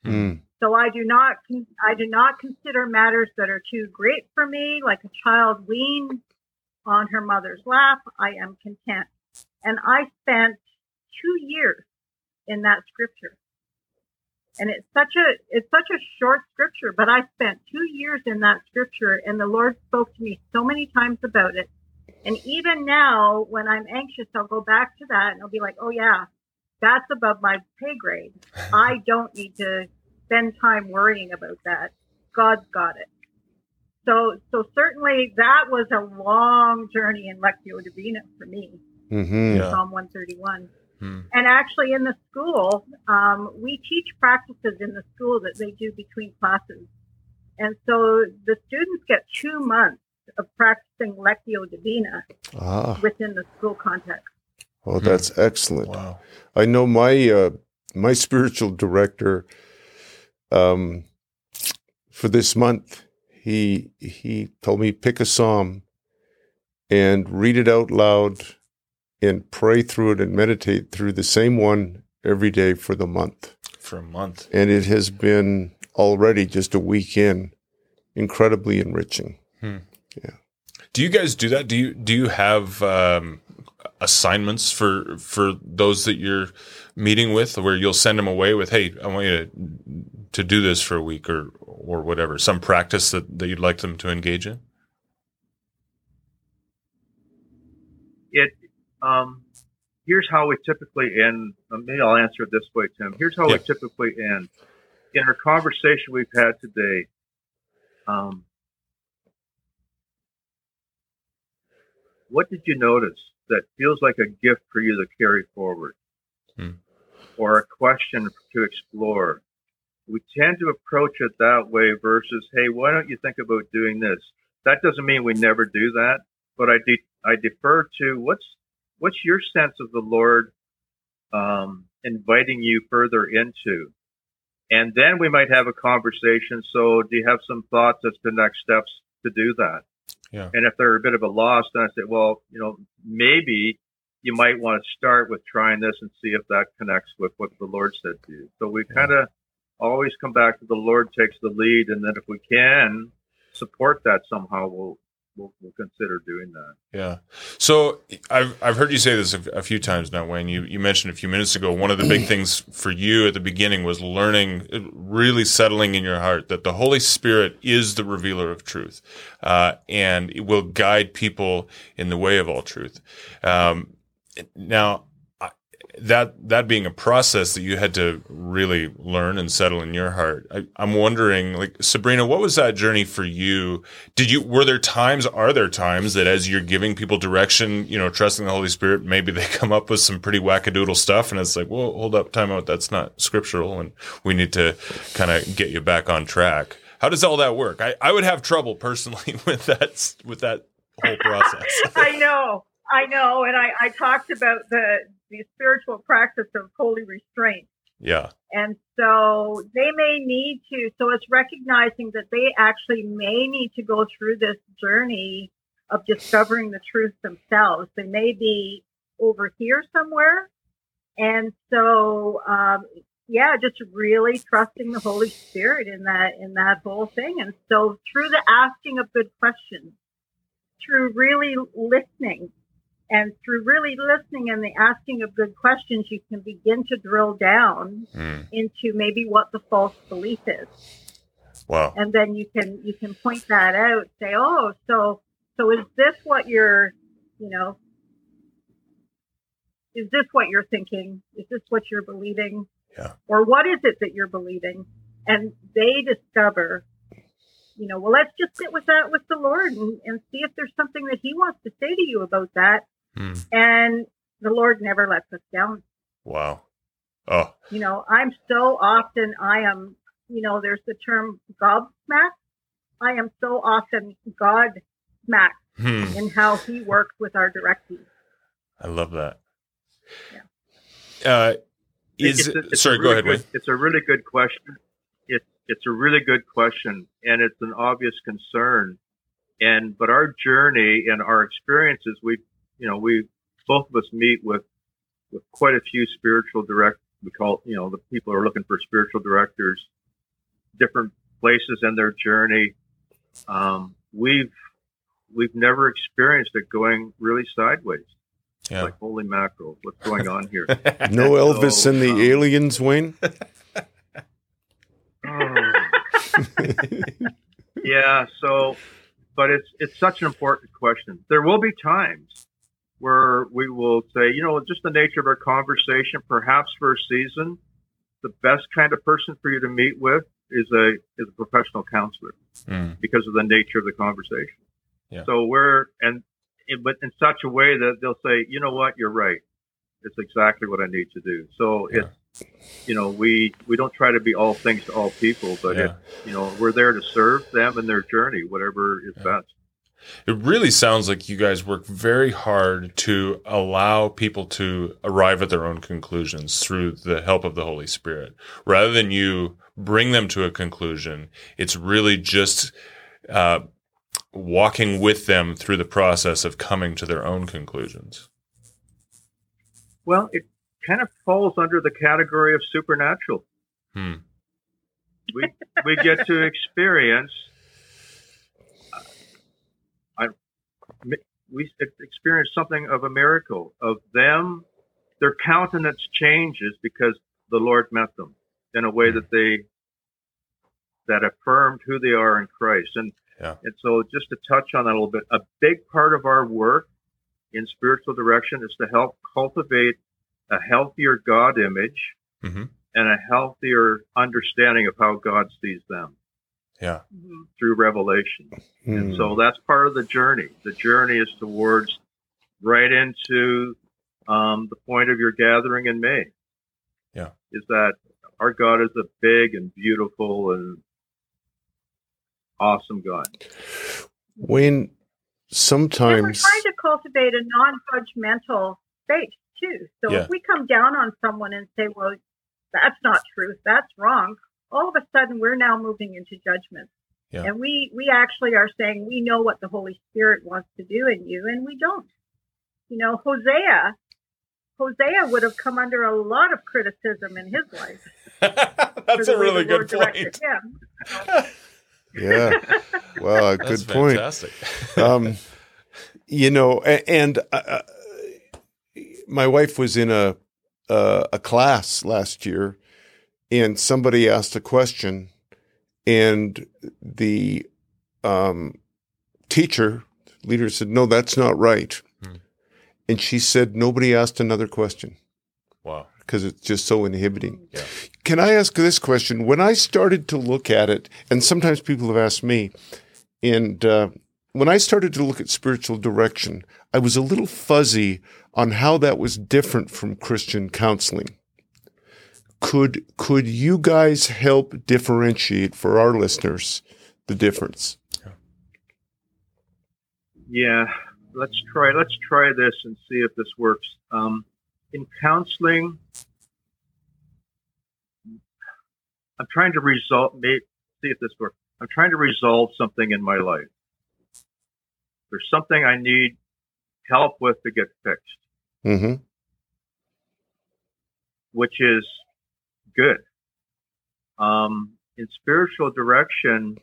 [SPEAKER 2] Mm.
[SPEAKER 3] So I do not I do not consider matters that are too great for me, like a child weaned on her mother's lap. I am content, and I spent two years in that scripture. And it's such a it's such a short scripture but i spent two years in that scripture and the lord spoke to me so many times about it. And even now when i'm anxious i'll go back to that and i'll be like oh yeah that's above my pay grade. I don't need to spend time worrying about that. God's got it so so certainly that was a long journey in lectio divina for me
[SPEAKER 2] Mm-hmm.
[SPEAKER 1] Yeah.
[SPEAKER 3] psalm 131
[SPEAKER 1] Hmm.
[SPEAKER 3] and actually, in the school, um, we teach practices in the school that they do between classes. And so the students get two months of practicing Lectio Divina
[SPEAKER 2] Ah,
[SPEAKER 3] within the school context.
[SPEAKER 2] oh, that's excellent.
[SPEAKER 1] Wow.
[SPEAKER 2] I know my uh, my spiritual director um, for this month. He he told me pick a psalm and read it out loud and pray through it and meditate through the same one every day for the month.
[SPEAKER 1] For a month.
[SPEAKER 2] And it has been already just a week in incredibly enriching. Yeah.
[SPEAKER 1] Do you guys do that? Do you do you have um, assignments for for those that you're meeting with, where you'll send them away with, "Hey, I want you to to do this for a week or or whatever, some practice that, that you'd like them to engage in."
[SPEAKER 4] It um, here's how we typically end. uh, Maybe I'll answer it this way, Tim. Here's how
[SPEAKER 1] Yeah.
[SPEAKER 4] we typically end. In our conversation we've had today, um, what did you notice that feels like a gift for you to carry forward,
[SPEAKER 1] Hmm.
[SPEAKER 4] or a question to explore? We tend to approach it that way versus, "Hey, why don't you think about doing this?" That doesn't mean we never do that, but I de- I defer to what's what's your sense of the Lord um, inviting you further into, and then we might have a conversation. So, do you have some thoughts as to next steps to do that?
[SPEAKER 1] Yeah.
[SPEAKER 4] And if they're a bit of a loss, then I say, well, you know, maybe you might want to start with trying this and see if that connects with what the Lord said to you. So we
[SPEAKER 1] Yeah.
[SPEAKER 4] kind of always come back to the Lord takes the lead, and then if we can support that somehow, we'll we'll, we'll consider doing that.
[SPEAKER 1] Yeah. So I've I've heard you say this a, a few times now, Wayne. You you mentioned a few minutes ago one of the big things for you at the beginning was learning, really settling in your heart that the Holy Spirit is the revealer of truth, uh, and it will guide people in the way of all truth. Um, now. That that being a process that you had to really learn and settle in your heart, I, I'm wondering, like Sabrina, what was that journey for you? Did you were there times? Are there times that as you're giving people direction, you know, trusting the Holy Spirit, maybe they come up with some pretty wackadoodle stuff, and it's like, well, hold up, time out, that's not scriptural, and we need to kind of get you back on track. How does all that work? I, I would have trouble personally with that with that whole process.
[SPEAKER 3] I know, I know, and I, I talked about the the spiritual practice of holy restraint.
[SPEAKER 1] yeah,
[SPEAKER 3] And so they may need to, so it's recognizing that they actually may need to go through this journey of discovering the truth themselves. They may be over here somewhere. And so, um, yeah, just really trusting the Holy Spirit in that, in that whole thing. And so through the asking of good questions, through really listening, and through really listening and the asking of good questions, you can begin to drill down
[SPEAKER 1] Mm.
[SPEAKER 3] into maybe what the false belief is.
[SPEAKER 1] wow,
[SPEAKER 3] And then you can you can point that out, say, oh, so so is this what you're, you know, is this what you're thinking? Is this what you're believing?
[SPEAKER 1] Yeah.
[SPEAKER 3] Or what is it that you're believing? And they discover, you know, well, let's just sit with that with the Lord and, and see if there's something that He wants to say to you about that.
[SPEAKER 1] Mm.
[SPEAKER 3] And the Lord never lets us down.
[SPEAKER 1] wow, oh,
[SPEAKER 3] You know, I'm so often, I am, you know, there's the term gobsmacked. I am so often God smacked
[SPEAKER 1] hmm.
[SPEAKER 3] in how he works with our directives.
[SPEAKER 1] I love that. Uh, is
[SPEAKER 4] it's a, it's
[SPEAKER 1] sorry,
[SPEAKER 4] a
[SPEAKER 1] go ahead,
[SPEAKER 4] good,
[SPEAKER 1] Wayne.
[SPEAKER 4] It's a really good question. It, it's a really good question, and it's an obvious concern. And but our journey and our experiences, we, you know, we both of us meet with with quite a few spiritual direct. We call, you know, the people who are looking for spiritual directors, different places in their journey. Um, we've we've never experienced it going really sideways.
[SPEAKER 1] Yeah.
[SPEAKER 4] Like holy mackerel, what's going on here?
[SPEAKER 2] No Elvis
[SPEAKER 4] So,
[SPEAKER 2] and the
[SPEAKER 4] um,
[SPEAKER 2] aliens, Wayne.
[SPEAKER 4] Oh. yeah. So, but it's it's such an important question. There will be times where we will say, you know, just the nature of our conversation, perhaps for a season, the best kind of person for you to meet with is a is a professional counselor
[SPEAKER 1] Mm.
[SPEAKER 4] because of the nature of the conversation.
[SPEAKER 1] Yeah.
[SPEAKER 4] So we're and but in such a way that they'll say, you know what, you're right. It's exactly what I need to do. So
[SPEAKER 1] Yeah.
[SPEAKER 4] it's you know we we don't try to be all things to all people, but
[SPEAKER 1] Yeah.
[SPEAKER 4] it, you know we're there to serve them in their journey, whatever is best.
[SPEAKER 1] It really sounds like you guys work very hard to allow people to arrive at their own conclusions through the help of the Holy Spirit. Rather than you bring them to a conclusion, it's really just uh, walking with them through the process of coming to their own conclusions.
[SPEAKER 4] Well, it kind of falls under the category of supernatural.
[SPEAKER 1] Hmm.
[SPEAKER 4] we we get to experience. uh, I we experience something of a miracle of them. Their countenance changes because the Lord met them in a way that they that affirmed who they are in Christ. And
[SPEAKER 1] Yeah.
[SPEAKER 4] and so just to touch on that a little bit, a big part of our work in spiritual direction is to help cultivate a healthier God image
[SPEAKER 1] hmm
[SPEAKER 4] and a healthier understanding of how God sees them
[SPEAKER 1] Yeah.
[SPEAKER 3] Mhm.
[SPEAKER 4] through revelation. And
[SPEAKER 2] Hmm.
[SPEAKER 4] so that's part of the journey. The journey is towards right into um, the point of your gathering in May.
[SPEAKER 1] Yeah.
[SPEAKER 4] Is that our God is a big and beautiful and awesome God.
[SPEAKER 2] Wayne,
[SPEAKER 3] And we're trying to cultivate a non-judgmental space too. So
[SPEAKER 1] Yeah.
[SPEAKER 3] if we come down on someone and say, "Well, that's not truth, that's wrong," all of a sudden we're now moving into judgment.
[SPEAKER 1] Yeah.
[SPEAKER 3] And we we actually are saying we know what the Holy Spirit wants to do in you, and we don't. You know, Hosea. Hosea would have come under a lot of criticism in his life.
[SPEAKER 1] That's a really good
[SPEAKER 3] directed
[SPEAKER 1] point.
[SPEAKER 3] him.
[SPEAKER 2] yeah, well,
[SPEAKER 1] That's
[SPEAKER 2] good point.
[SPEAKER 1] fantastic.
[SPEAKER 2] um, you know, and uh, my wife was in a uh, a class last year, and somebody asked a question, and the um, teacher leader said, "No, that's not right,"
[SPEAKER 1] Hmm.
[SPEAKER 2] and she said, "Nobody asked another question."
[SPEAKER 1] wow.
[SPEAKER 2] Because it's just so inhibiting.
[SPEAKER 1] Yeah.
[SPEAKER 2] Can I ask this question? When I started to look at it, and sometimes people have asked me, and uh, when I started to look at spiritual direction, I was a little fuzzy on how that was different from Christian counseling. Could could you guys help differentiate for our listeners the difference?
[SPEAKER 4] Yeah, let's try. Let's try this and see if this works. Um, in counseling, I'm trying to resolve. Maybe, see if this works. I'm trying to resolve something in my life. There's something I need help with to get fixed,
[SPEAKER 2] Mm-hmm.
[SPEAKER 4] which is good. Um, in spiritual direction,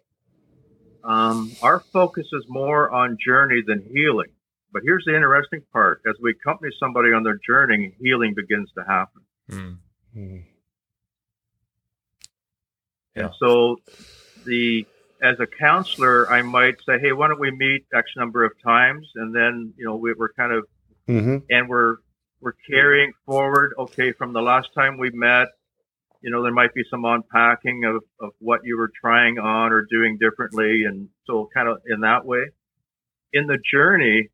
[SPEAKER 4] um, our focus is more on journey than healing. But here's the interesting part: as we accompany somebody on their journey, healing begins to happen.
[SPEAKER 1] Mm.
[SPEAKER 4] And so, the as a counselor, I might say, "Hey, why don't we meet X number of times?" And then, you know, we, we're kind of
[SPEAKER 2] Mm-hmm.
[SPEAKER 4] and we're we're carrying forward. Okay, from the last time we met, you know, there might be some unpacking of of what you were trying on or doing differently, and so kind of in that way. In the journey,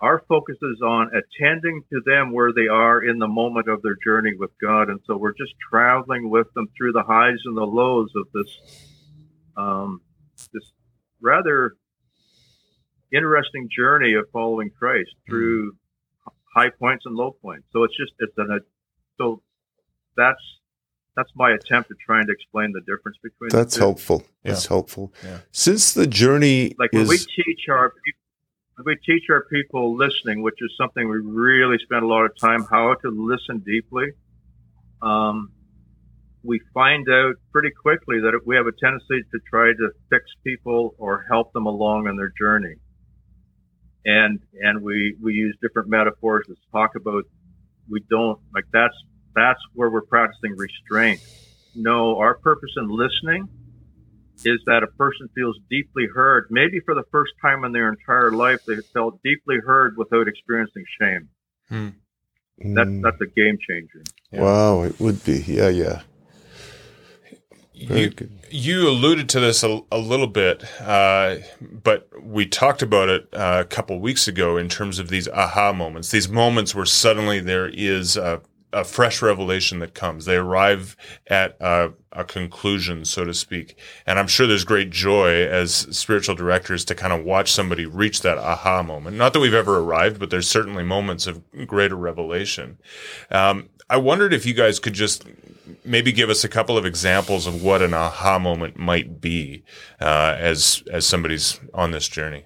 [SPEAKER 4] our focus is on attending to them where they are in the moment of their journey with God, and so we're just traveling with them through the highs and the lows of this um, this rather interesting journey of following Christ through high points and low points. So it's just it's an so that's that's my attempt at trying to explain the difference between.
[SPEAKER 2] That's helpful. Yeah. That's helpful.
[SPEAKER 1] Yeah.
[SPEAKER 2] Since the journey,
[SPEAKER 4] like when we teach our when we teach our people listening, which is something we really spend a lot of time, how to listen deeply. Um, we find out pretty quickly that we have a tendency to try to fix people or help them along on their journey. And, and we, we use different metaphors to talk about, we don't, like that's, that's where we're practicing restraint. No, our purpose in listening is that a person feels deeply heard. Maybe for the first time in their entire life, they felt deeply heard without experiencing shame. Hmm. That's, that's a game changer.
[SPEAKER 2] Yeah. Wow, it would be. Yeah, yeah
[SPEAKER 1] you, you alluded to this a, a little bit, uh, but we talked about it uh, a couple weeks ago in terms of these aha moments, these moments where suddenly there is a, a fresh revelation that comes. They arrive at a, a, conclusion, so to speak. And I'm sure there's great joy as spiritual directors to kind of watch somebody reach that aha moment. Not that we've ever arrived, but there's certainly moments of greater revelation. Um, I wondered if you guys could just maybe give us a couple of examples of what an aha moment might be uh, as as somebody's on this journey.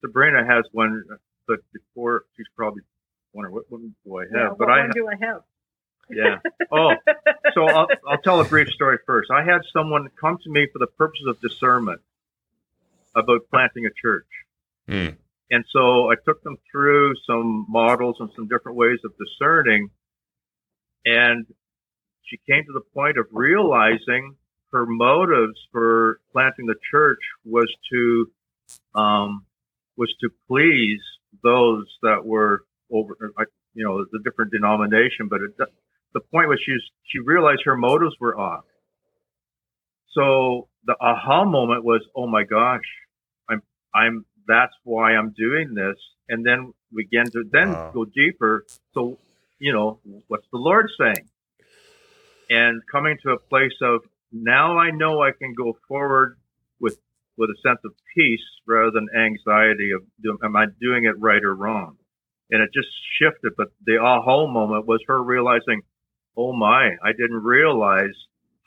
[SPEAKER 4] Sabrina has one, but before she's probably wondering what one do I have?
[SPEAKER 3] Yeah,
[SPEAKER 4] but
[SPEAKER 3] I do I have?
[SPEAKER 4] Yeah. Oh, so I'll, I'll tell a brief story first. I had someone come to me for the purpose of discernment about planting a church. Hmm. And so I took them through some models and some different ways of discerning. And she came to the point of realizing her motives for planting the church was to, um, was to please those that were over, you know, the different denomination. But it, the point was she, she realized her motives were off. So the aha moment was, oh my gosh, I'm, I'm that's why I'm doing this. And then we begin to then wow. go deeper. So, you know, what's the Lord saying? And coming to a place of now I know I can go forward with with a sense of peace rather than anxiety of am I doing it right or wrong? And it just shifted. But the aha moment was her realizing, oh my, I didn't realize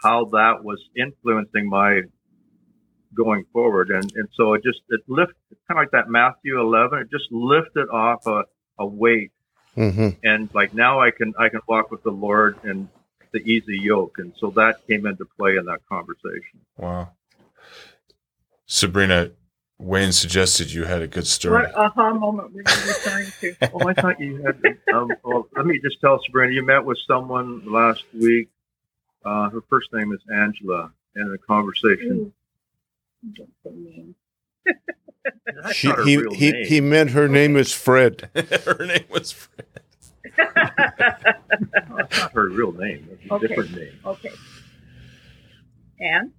[SPEAKER 4] how that was influencing my going forward. And, and so it just, it lifted, kind of like that Matthew 11, it just lifted off a, a weight. Mm-hmm. And like now I can, I can walk with the Lord and the easy yoke. And so that came into play in that conversation.
[SPEAKER 1] Wow. Sabrina, Wayne suggested you had a good story.
[SPEAKER 3] What aha moment were you referring to?
[SPEAKER 4] oh, I thought you had. Um, well, let me just tell Sabrina, you met with someone last week. Uh, her first name is Angela, in a conversation. Ooh
[SPEAKER 2] she, he, he, name. he meant her name is Fred.
[SPEAKER 1] her name was Fred.
[SPEAKER 4] no, it's not her real name. It's a okay. different name.
[SPEAKER 3] Okay. And?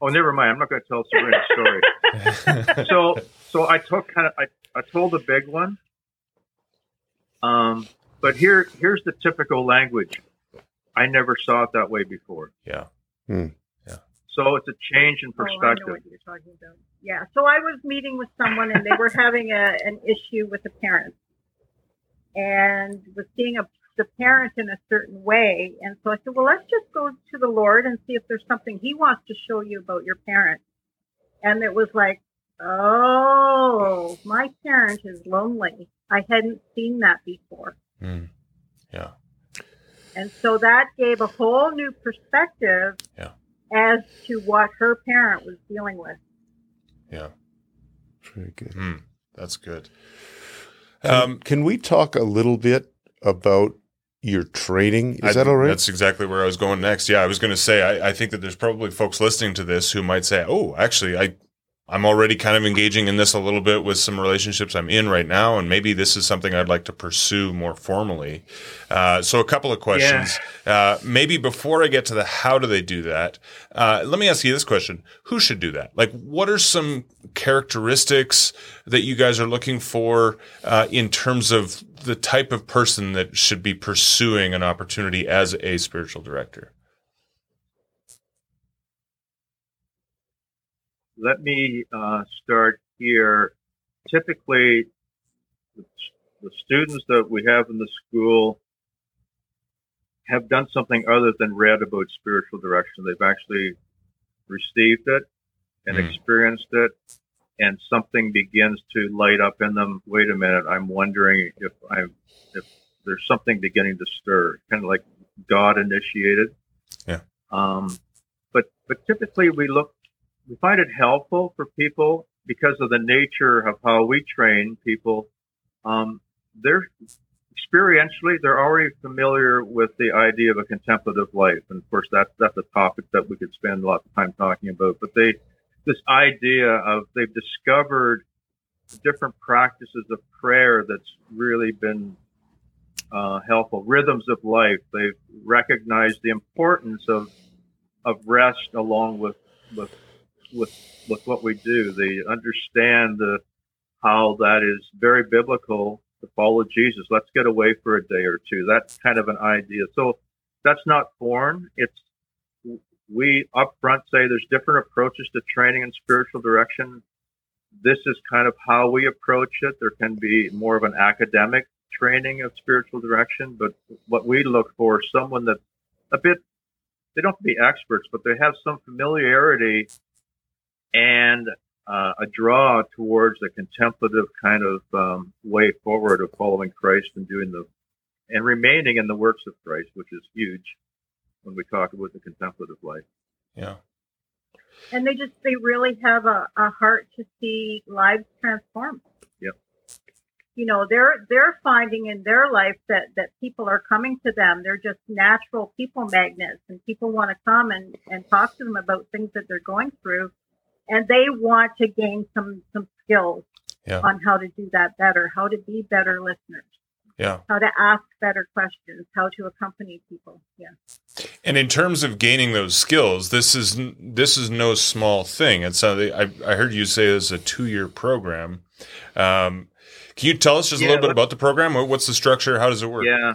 [SPEAKER 4] Oh, never mind. I'm not going to tell Sabrina's story. so, so I took kind of, I, I told the big one. Um, but here, here's the typical language. I never saw it that way before.
[SPEAKER 1] Yeah. Hmm.
[SPEAKER 4] So it's a change in perspective.
[SPEAKER 3] Oh, I know what you're talking about. Yeah. So I was meeting with someone and they were having a, an issue with a parent and was seeing a, the parent in a certain way. And so I said, well, let's just go to the Lord and see if there's something he wants to show you about your parent. And it was like, oh, my parent is lonely. I hadn't seen that before.
[SPEAKER 1] Mm. Yeah.
[SPEAKER 3] And so that gave a whole new perspective
[SPEAKER 1] yeah
[SPEAKER 3] as to what her parent was dealing with.
[SPEAKER 1] Yeah.
[SPEAKER 2] Very good.
[SPEAKER 1] Mm, that's good.
[SPEAKER 2] Um, can we talk a little bit about your training? Is I, that all right?
[SPEAKER 1] That's exactly where I was going next. Yeah, I was going to say, I, I think that there's probably folks listening to this who might say, oh, actually, I, I'm already kind of engaging in this a little bit with some relationships I'm in right now, and maybe this is something I'd like to pursue more formally. Uh, so, a couple of questions. Yeah. Uh, maybe before I get to the how do they do that, uh, let me ask you this question: Who should do that? Like, what are some characteristics that you guys are looking for uh, in terms of the type of person that should be pursuing an opportunity as a spiritual director?
[SPEAKER 4] Let me uh, start here. Typically, the students that we have in the school have done something other than read about spiritual direction. They've actually received it and mm. experienced it, and something begins to light up in them. Wait a minute, I'm wondering if I'm if there's something beginning to stir, kind of like God initiated.
[SPEAKER 1] Yeah.
[SPEAKER 4] Um, but but typically we look, we find it helpful for people because of the nature of how we train people. Um, they're experientially they're already familiar with the idea of a contemplative life, and of course that's that's a topic that we could spend a lot of time talking about. But they this idea of they've discovered different practices of prayer that's really been uh, helpful. Rhythms of life. They've recognized the importance of of rest along with with with with what we do. They understand the how that is very biblical to follow Jesus. Let's get away for a day or two. That's kind of an idea. So that's not foreign. It's we upfront say there's different approaches to training and spiritual direction. This is kind of how we approach it. There can be more of an academic training of spiritual direction, but what we look for is someone that a bit they don't have to be experts, but they have some familiarity and uh, a draw towards a contemplative kind of um, way forward of following Christ and doing the and remaining in the works of Christ, which is huge when we talk about the contemplative life.
[SPEAKER 1] Yeah.
[SPEAKER 3] And they just they really have a, a heart to see lives transformed.
[SPEAKER 4] Yep.
[SPEAKER 3] You know, they're they're finding in their life that that people are coming to them. They're just natural people magnets and people want to come and, and talk to them about things that they're going through and they want to gain some some skills
[SPEAKER 1] yeah.
[SPEAKER 3] on how to do that better, how to be better listeners.
[SPEAKER 1] Yeah.
[SPEAKER 3] How to ask better questions, how to accompany people. Yeah.
[SPEAKER 1] And in terms of gaining those skills, this is this is no small thing. It's something I, I heard you say it's a two year program. Um, can you tell us just yeah, a little bit about the program? What's the structure? How does it work?
[SPEAKER 4] Yeah.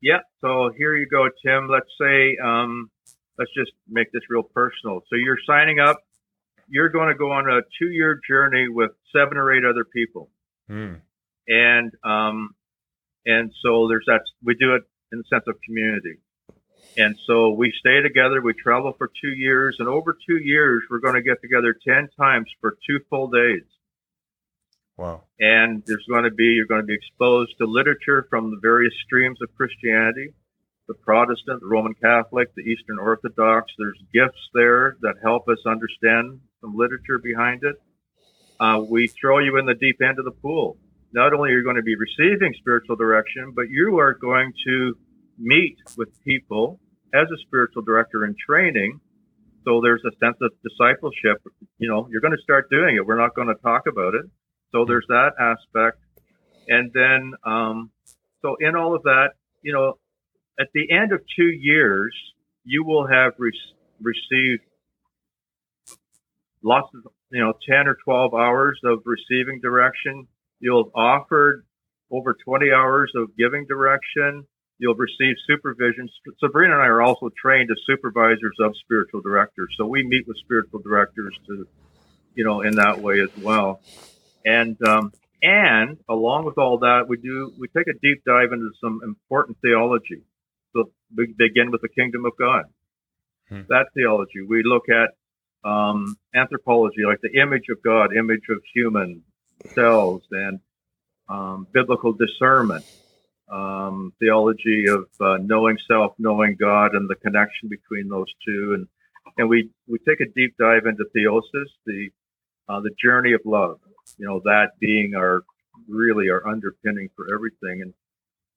[SPEAKER 4] Yeah. So here you go, Tim. Let's say um, let's just make this real personal. So you're signing up. You're going to go on a two year journey with seven or eight other people.
[SPEAKER 1] Mm.
[SPEAKER 4] And, um, and so there's that, we do it in the sense of community. And so we stay together. We travel for two years and over two years, we're going to get together 10 times for two full days.
[SPEAKER 1] Wow.
[SPEAKER 4] And there's going to be, you're going to be exposed to literature from the various streams of Christianity the Protestant, the Roman Catholic, the Eastern Orthodox. There's gifts there that help us understand some literature behind it. Uh, we throw you in the deep end of the pool. Not only are you going to be receiving spiritual direction, but you are going to meet with people as a spiritual director in training. So there's a sense of discipleship. You know, you're going to start doing it. We're not going to talk about it. So there's that aspect. And then, um, so in all of that, you know, at the end of two years, you will have re- received lots of, you know, 10 or 12 hours of receiving direction. You'll have offered over 20 hours of giving direction. You'll receive supervision. Sabrina and I are also trained as supervisors of spiritual directors. So we meet with spiritual directors to, you know, in that way as well. And, um, and along with all that, we do, we take a deep dive into some important theology begin with the kingdom of God. Hmm. That theology. We look at um, anthropology, like the image of God, image of human cells, and um, biblical discernment, um, theology of uh, knowing self, knowing God, and the connection between those two. And and we we take a deep dive into theosis, the uh, the journey of love. You know, that being our really our underpinning for everything. And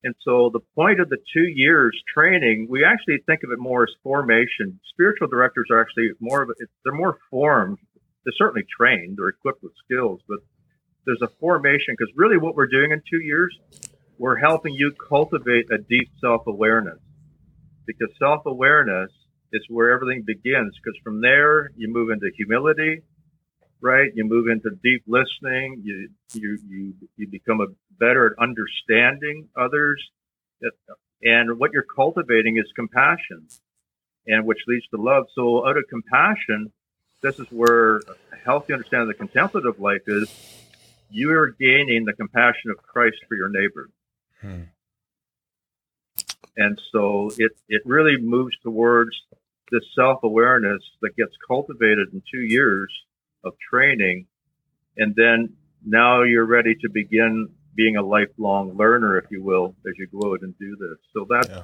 [SPEAKER 4] and so the point of the two years training, we actually think of it more as formation. Spiritual directors are actually more of a, they're more formed. They're certainly trained, they're equipped with skills, but there's a formation because really what we're doing in two years, we're helping you cultivate a deep self-awareness because self-awareness is where everything begins because from there you move into humility, right? You move into deep listening. You you you you become a better at understanding others, and what you're cultivating is compassion, and which leads to love. So out of compassion, this is where a healthy understanding of the contemplative life is you are gaining the compassion of Christ for your neighbor. Hmm. And so it, it really moves towards this self awareness that gets cultivated in two years of training. And then now you're ready to begin being a lifelong learner, if you will, as you go out and do this. So that's yeah.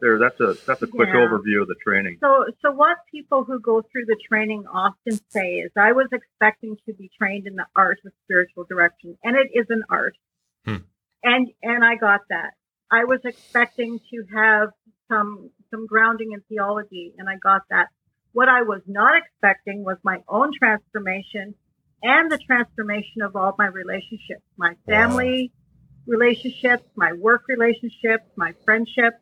[SPEAKER 4] there. That's a that's a quick yeah. overview of the training.
[SPEAKER 3] So so what people who go through the training often say is, I was expecting to be trained in the art of spiritual direction, and it is an art. Hmm. And and I got that. I was expecting to have some some grounding in theology, and I got that. What I was not expecting was my own transformation and the transformation of all my relationships, my family wow. relationships, my work relationships, my friendships,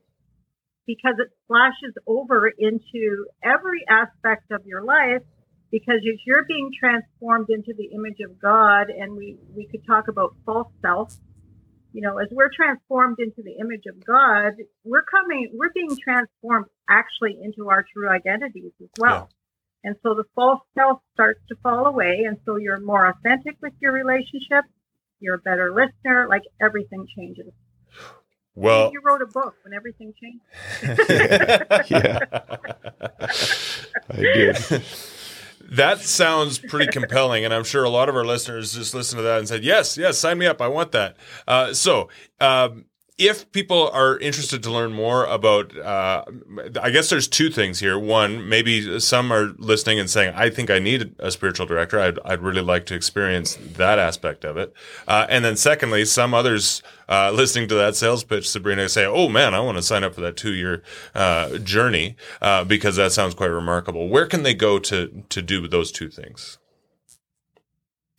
[SPEAKER 3] because it splashes over into every aspect of your life. Because as you're being transformed into the image of God, and we, we could talk about false self, you know, as we're transformed into the image of God, we're coming, we're being transformed actually into our true identities as well. Yeah. And so the false self starts to fall away. And so you're more authentic with your relationship. You're a better listener. Like everything changes.
[SPEAKER 1] Well,
[SPEAKER 3] you wrote a book when everything changed.
[SPEAKER 2] yeah, I did
[SPEAKER 1] that sounds pretty compelling, and I'm sure a lot of our listeners just listened to that and said, "Yes, yes, sign me up. I want that." Uh, so, um, if people are interested to learn more about, uh, I guess there's two things here. One, maybe some are listening and saying, I think I need a spiritual director. I'd, I'd really like to experience that aspect of it. Uh, and then secondly, some others uh, listening to that sales pitch, Sabrina, say, oh man, I want to sign up for that two year uh, journey uh, because that sounds quite remarkable. Where can they go to, to do those two things?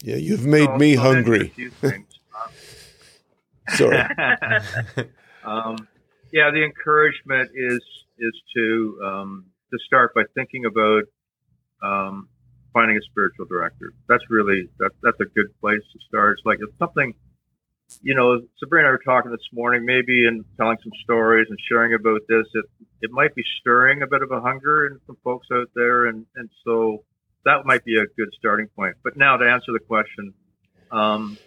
[SPEAKER 2] Yeah, you've made me hungry. Sorry.
[SPEAKER 4] um, yeah, the encouragement is is to um, to start by thinking about um, finding a spiritual director. That's really that, that's a good place to start. It's like it's something, you know. Sabrina and I were talking this morning, maybe and telling some stories and sharing about this. It it might be stirring a bit of a hunger in some folks out there, and and so that might be a good starting point. But now to answer the question, um,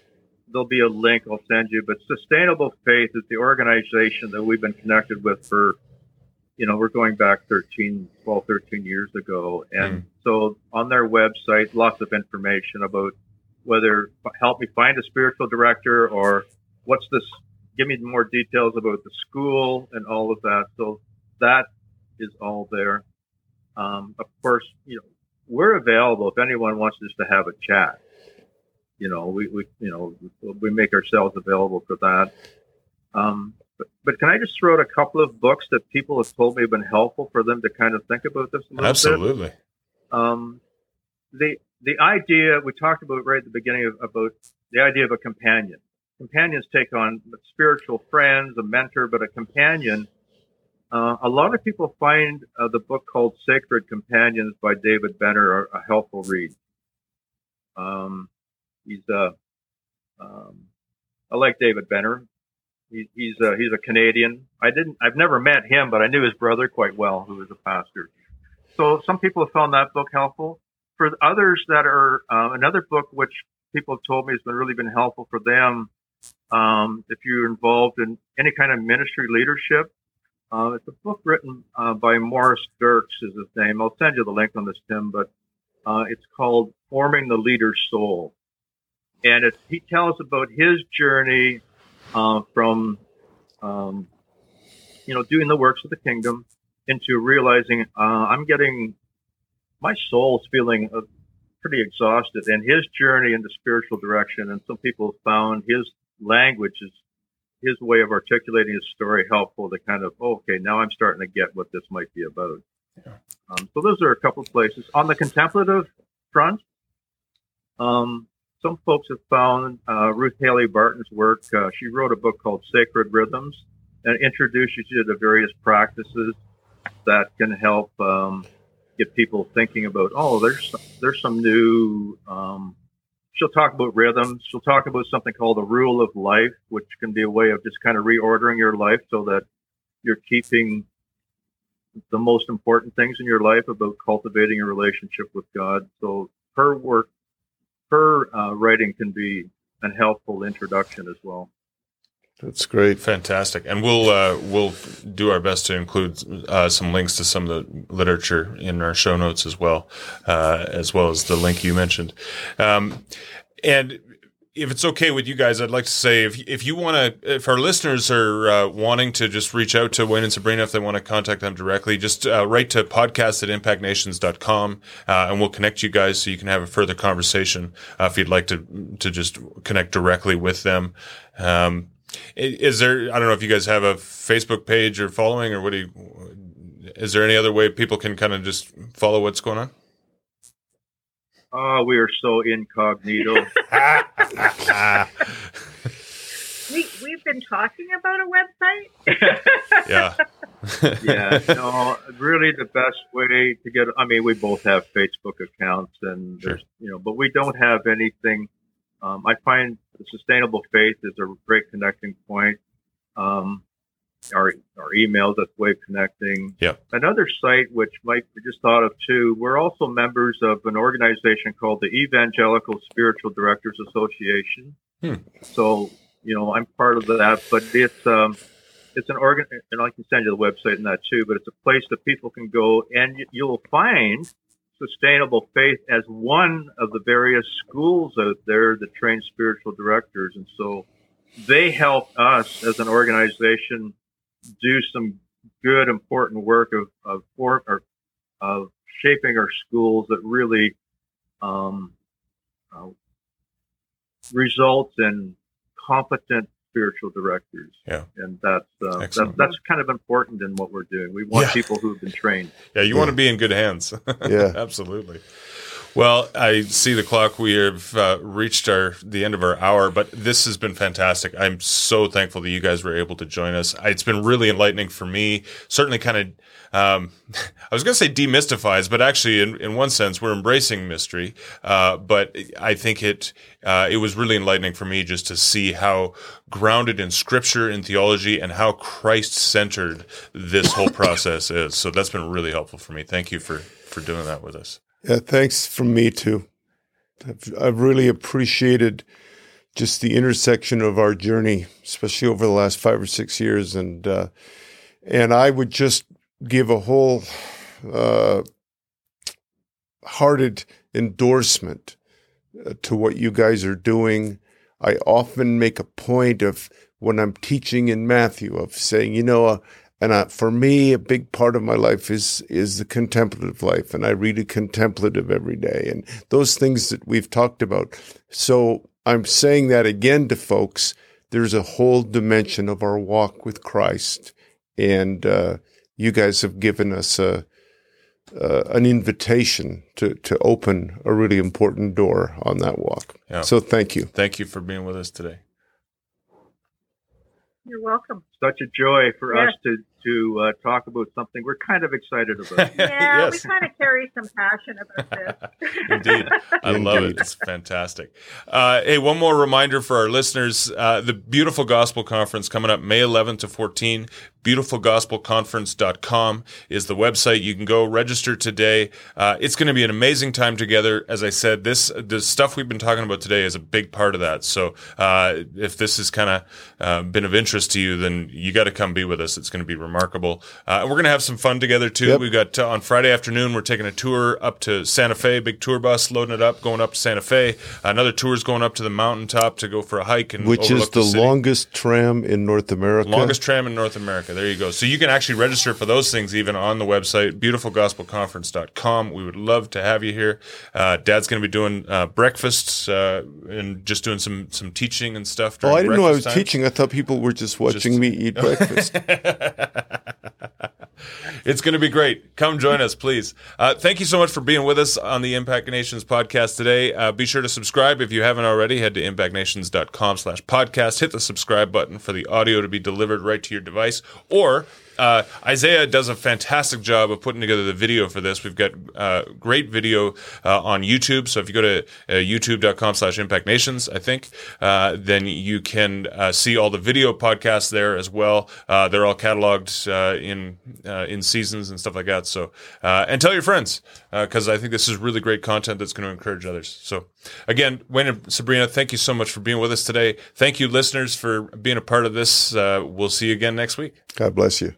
[SPEAKER 4] there'll be a link I'll send you. But Sustainable Faith is the organization that we've been connected with for, you know, we're going back 13, 12, 13 years ago. And mm. so on their website, lots of information about whether help me find a spiritual director or what's this, give me more details about the school and all of that. So that is all there. Um, of course, you know, we're available if anyone wants us to have a chat you know, we, we you know we make ourselves available for that. Um, but, but can I just throw out a couple of books that people have told me have been helpful for them to kind of think about this a little
[SPEAKER 1] Absolutely.
[SPEAKER 4] bit? Absolutely. Um, the the idea we talked about right at the beginning of, about the idea of a companion. Companions take on spiritual friends, a mentor, but a companion. Uh, a lot of people find uh, the book called Sacred Companions by David Benner a, a helpful read. Um, He's uh, um, I like David Benner. He, he's uh, he's a Canadian. I didn't I've never met him, but I knew his brother quite well, who was a pastor. So some people have found that book helpful. For others that are uh, another book which people have told me has been really been helpful for them. Um, if you're involved in any kind of ministry leadership, uh, it's a book written uh, by Morris Dirks is his name. I'll send you the link on this, Tim, but uh, it's called Forming the Leader's Soul and it, he tells about his journey uh, from, um, you know, doing the works of the kingdom into realizing uh, I'm getting my soul's feeling uh, pretty exhausted, and his journey into spiritual direction. And some people found his language is his way of articulating his story helpful to kind of oh, okay, now I'm starting to get what this might be about. Yeah. Um, so those are a couple of places on the contemplative front. Um, some folks have found uh, Ruth Haley Barton's work. Uh, she wrote a book called Sacred Rhythms and introduces you to various practices that can help um, get people thinking about. Oh, there's there's some new. Um, she'll talk about rhythms. She'll talk about something called the rule of life, which can be a way of just kind of reordering your life so that you're keeping the most important things in your life about cultivating a relationship with God. So her work, her uh, writing can be a helpful introduction as well.
[SPEAKER 2] That's great.
[SPEAKER 1] Fantastic. And we'll uh, we'll do our best to include uh, some links to some of the literature in our show notes as well, uh, as well as the link you mentioned. Um, and if it's okay with you guys, I'd like to say if if you want to, if our listeners are uh, wanting to just reach out to Wayne and Sabrina, if they want to contact them directly, just uh, write to podcast at impactnations.com uh, and we'll connect you guys so you can have a further conversation uh, if you'd like to to just connect directly with them. Um, is there? I don't know if you guys have a Facebook page or following, or what do you? Is there any other way people can kind of just follow what's going on?
[SPEAKER 4] Oh, we are so incognito.
[SPEAKER 3] we we've been talking about a website.
[SPEAKER 1] yeah.
[SPEAKER 4] yeah. No, really, the best way to get. I mean, we both have Facebook accounts, and there's, you know, but we don't have anything um, I find the sustainable faith is a great connecting point. Um, our our emails that's Wave Connecting.
[SPEAKER 1] Yeah.
[SPEAKER 4] Another site which might be just thought of too. We're also members of an organization called the Evangelical Spiritual Directors Association. Hmm. So you know I'm part of that, but it's um, it's an organ, and I can send you the website and that too. But it's a place that people can go, and you'll find sustainable faith as one of the various schools out there that train spiritual directors. And so they help us as an organization do some good, important work of, of, for, or, of shaping our schools that really um, uh, results in competent spiritual directors.
[SPEAKER 1] Yeah.
[SPEAKER 4] And that's, uh, that's, that's kind of important in what we're doing. We want yeah. people who have been trained.
[SPEAKER 1] Yeah. You yeah. want to be in good hands.
[SPEAKER 2] yeah.
[SPEAKER 1] Absolutely. Well, I see the clock. We have uh, reached our the end of our hour, but this has been fantastic. I'm so thankful that you guys were able to join us. It's been really enlightening for me. Certainly, kind of um, I was going to say demystifies, but actually, in, in one sense, we're embracing mystery. Uh, but I think it uh, it was really enlightening for me just to see how grounded in Scripture and theology and how Christ centered this whole process is. So that's been really helpful for me. Thank you for for doing that with us.
[SPEAKER 2] Yeah, thanks from me too. I've, I've really appreciated just the intersection of our journey, especially over the last five or six years, and uh, and I would just give a whole uh, hearted endorsement uh, to what you guys are doing. I often make a point of when I'm teaching in Matthew of saying, you know, uh, and uh, for me, a big part of my life is is the contemplative life, and I read a contemplative every day, and those things that we've talked about. So I'm saying that again to folks. There's a whole dimension of our walk with Christ, and uh, you guys have given us a, uh, an invitation to, to open a really important door on that walk. Yeah. So thank you.
[SPEAKER 1] Thank you for being with us today.
[SPEAKER 3] You're welcome.
[SPEAKER 4] Such a joy for yes. us to to uh, talk about something we're kind of excited about.
[SPEAKER 3] yeah, yes. we kind of carry some passion about this.
[SPEAKER 1] Indeed. I love it. It's fantastic. Uh, hey, one more reminder for our listeners uh, the Beautiful Gospel Conference coming up May 11 to 14 beautifulgospelconference.com is the website. You can go register today. Uh, it's going to be an amazing time together. As I said, this the stuff we've been talking about today is a big part of that. So uh, if this has kind of uh, been of interest to you, then you got to come be with us. It's going to be remarkable. Uh, we're going to have some fun together too. Yep. We've got uh, on Friday afternoon we're taking a tour up to Santa Fe, big tour bus loading it up, going up to Santa Fe. Another tour is going up to the mountaintop to go for a hike and
[SPEAKER 2] which is the,
[SPEAKER 1] the
[SPEAKER 2] longest tram in North America.
[SPEAKER 1] Longest tram in North America. There you go. So you can actually register for those things even on the website, beautifulgospelconference.com. We would love to have you here. Uh, Dad's going to be doing uh, breakfasts uh, and just doing some some teaching and stuff.
[SPEAKER 2] Oh, I didn't know I was time. teaching. I thought people were just watching just... me eat breakfast.
[SPEAKER 1] it's going to be great. Come join us, please. Uh, thank you so much for being with us on the Impact Nations podcast today. Uh, be sure to subscribe if you haven't already. Head to impactnations.com slash podcast. Hit the subscribe button for the audio to be delivered right to your device. Or uh, Isaiah does a fantastic job of putting together the video for this. We've got uh, great video uh, on YouTube. So if you go to uh, youtube.com slash impact nations, I think, uh, then you can uh, see all the video podcasts there as well. they're all cataloged in in seasons and stuff like that. So and tell your friends because I think this is really great content that's going to encourage others. So again, Wayne and Sabrina, thank you so much for being with us today. Thank you, listeners, for being a part of this. we'll see you again next week.
[SPEAKER 2] God bless you.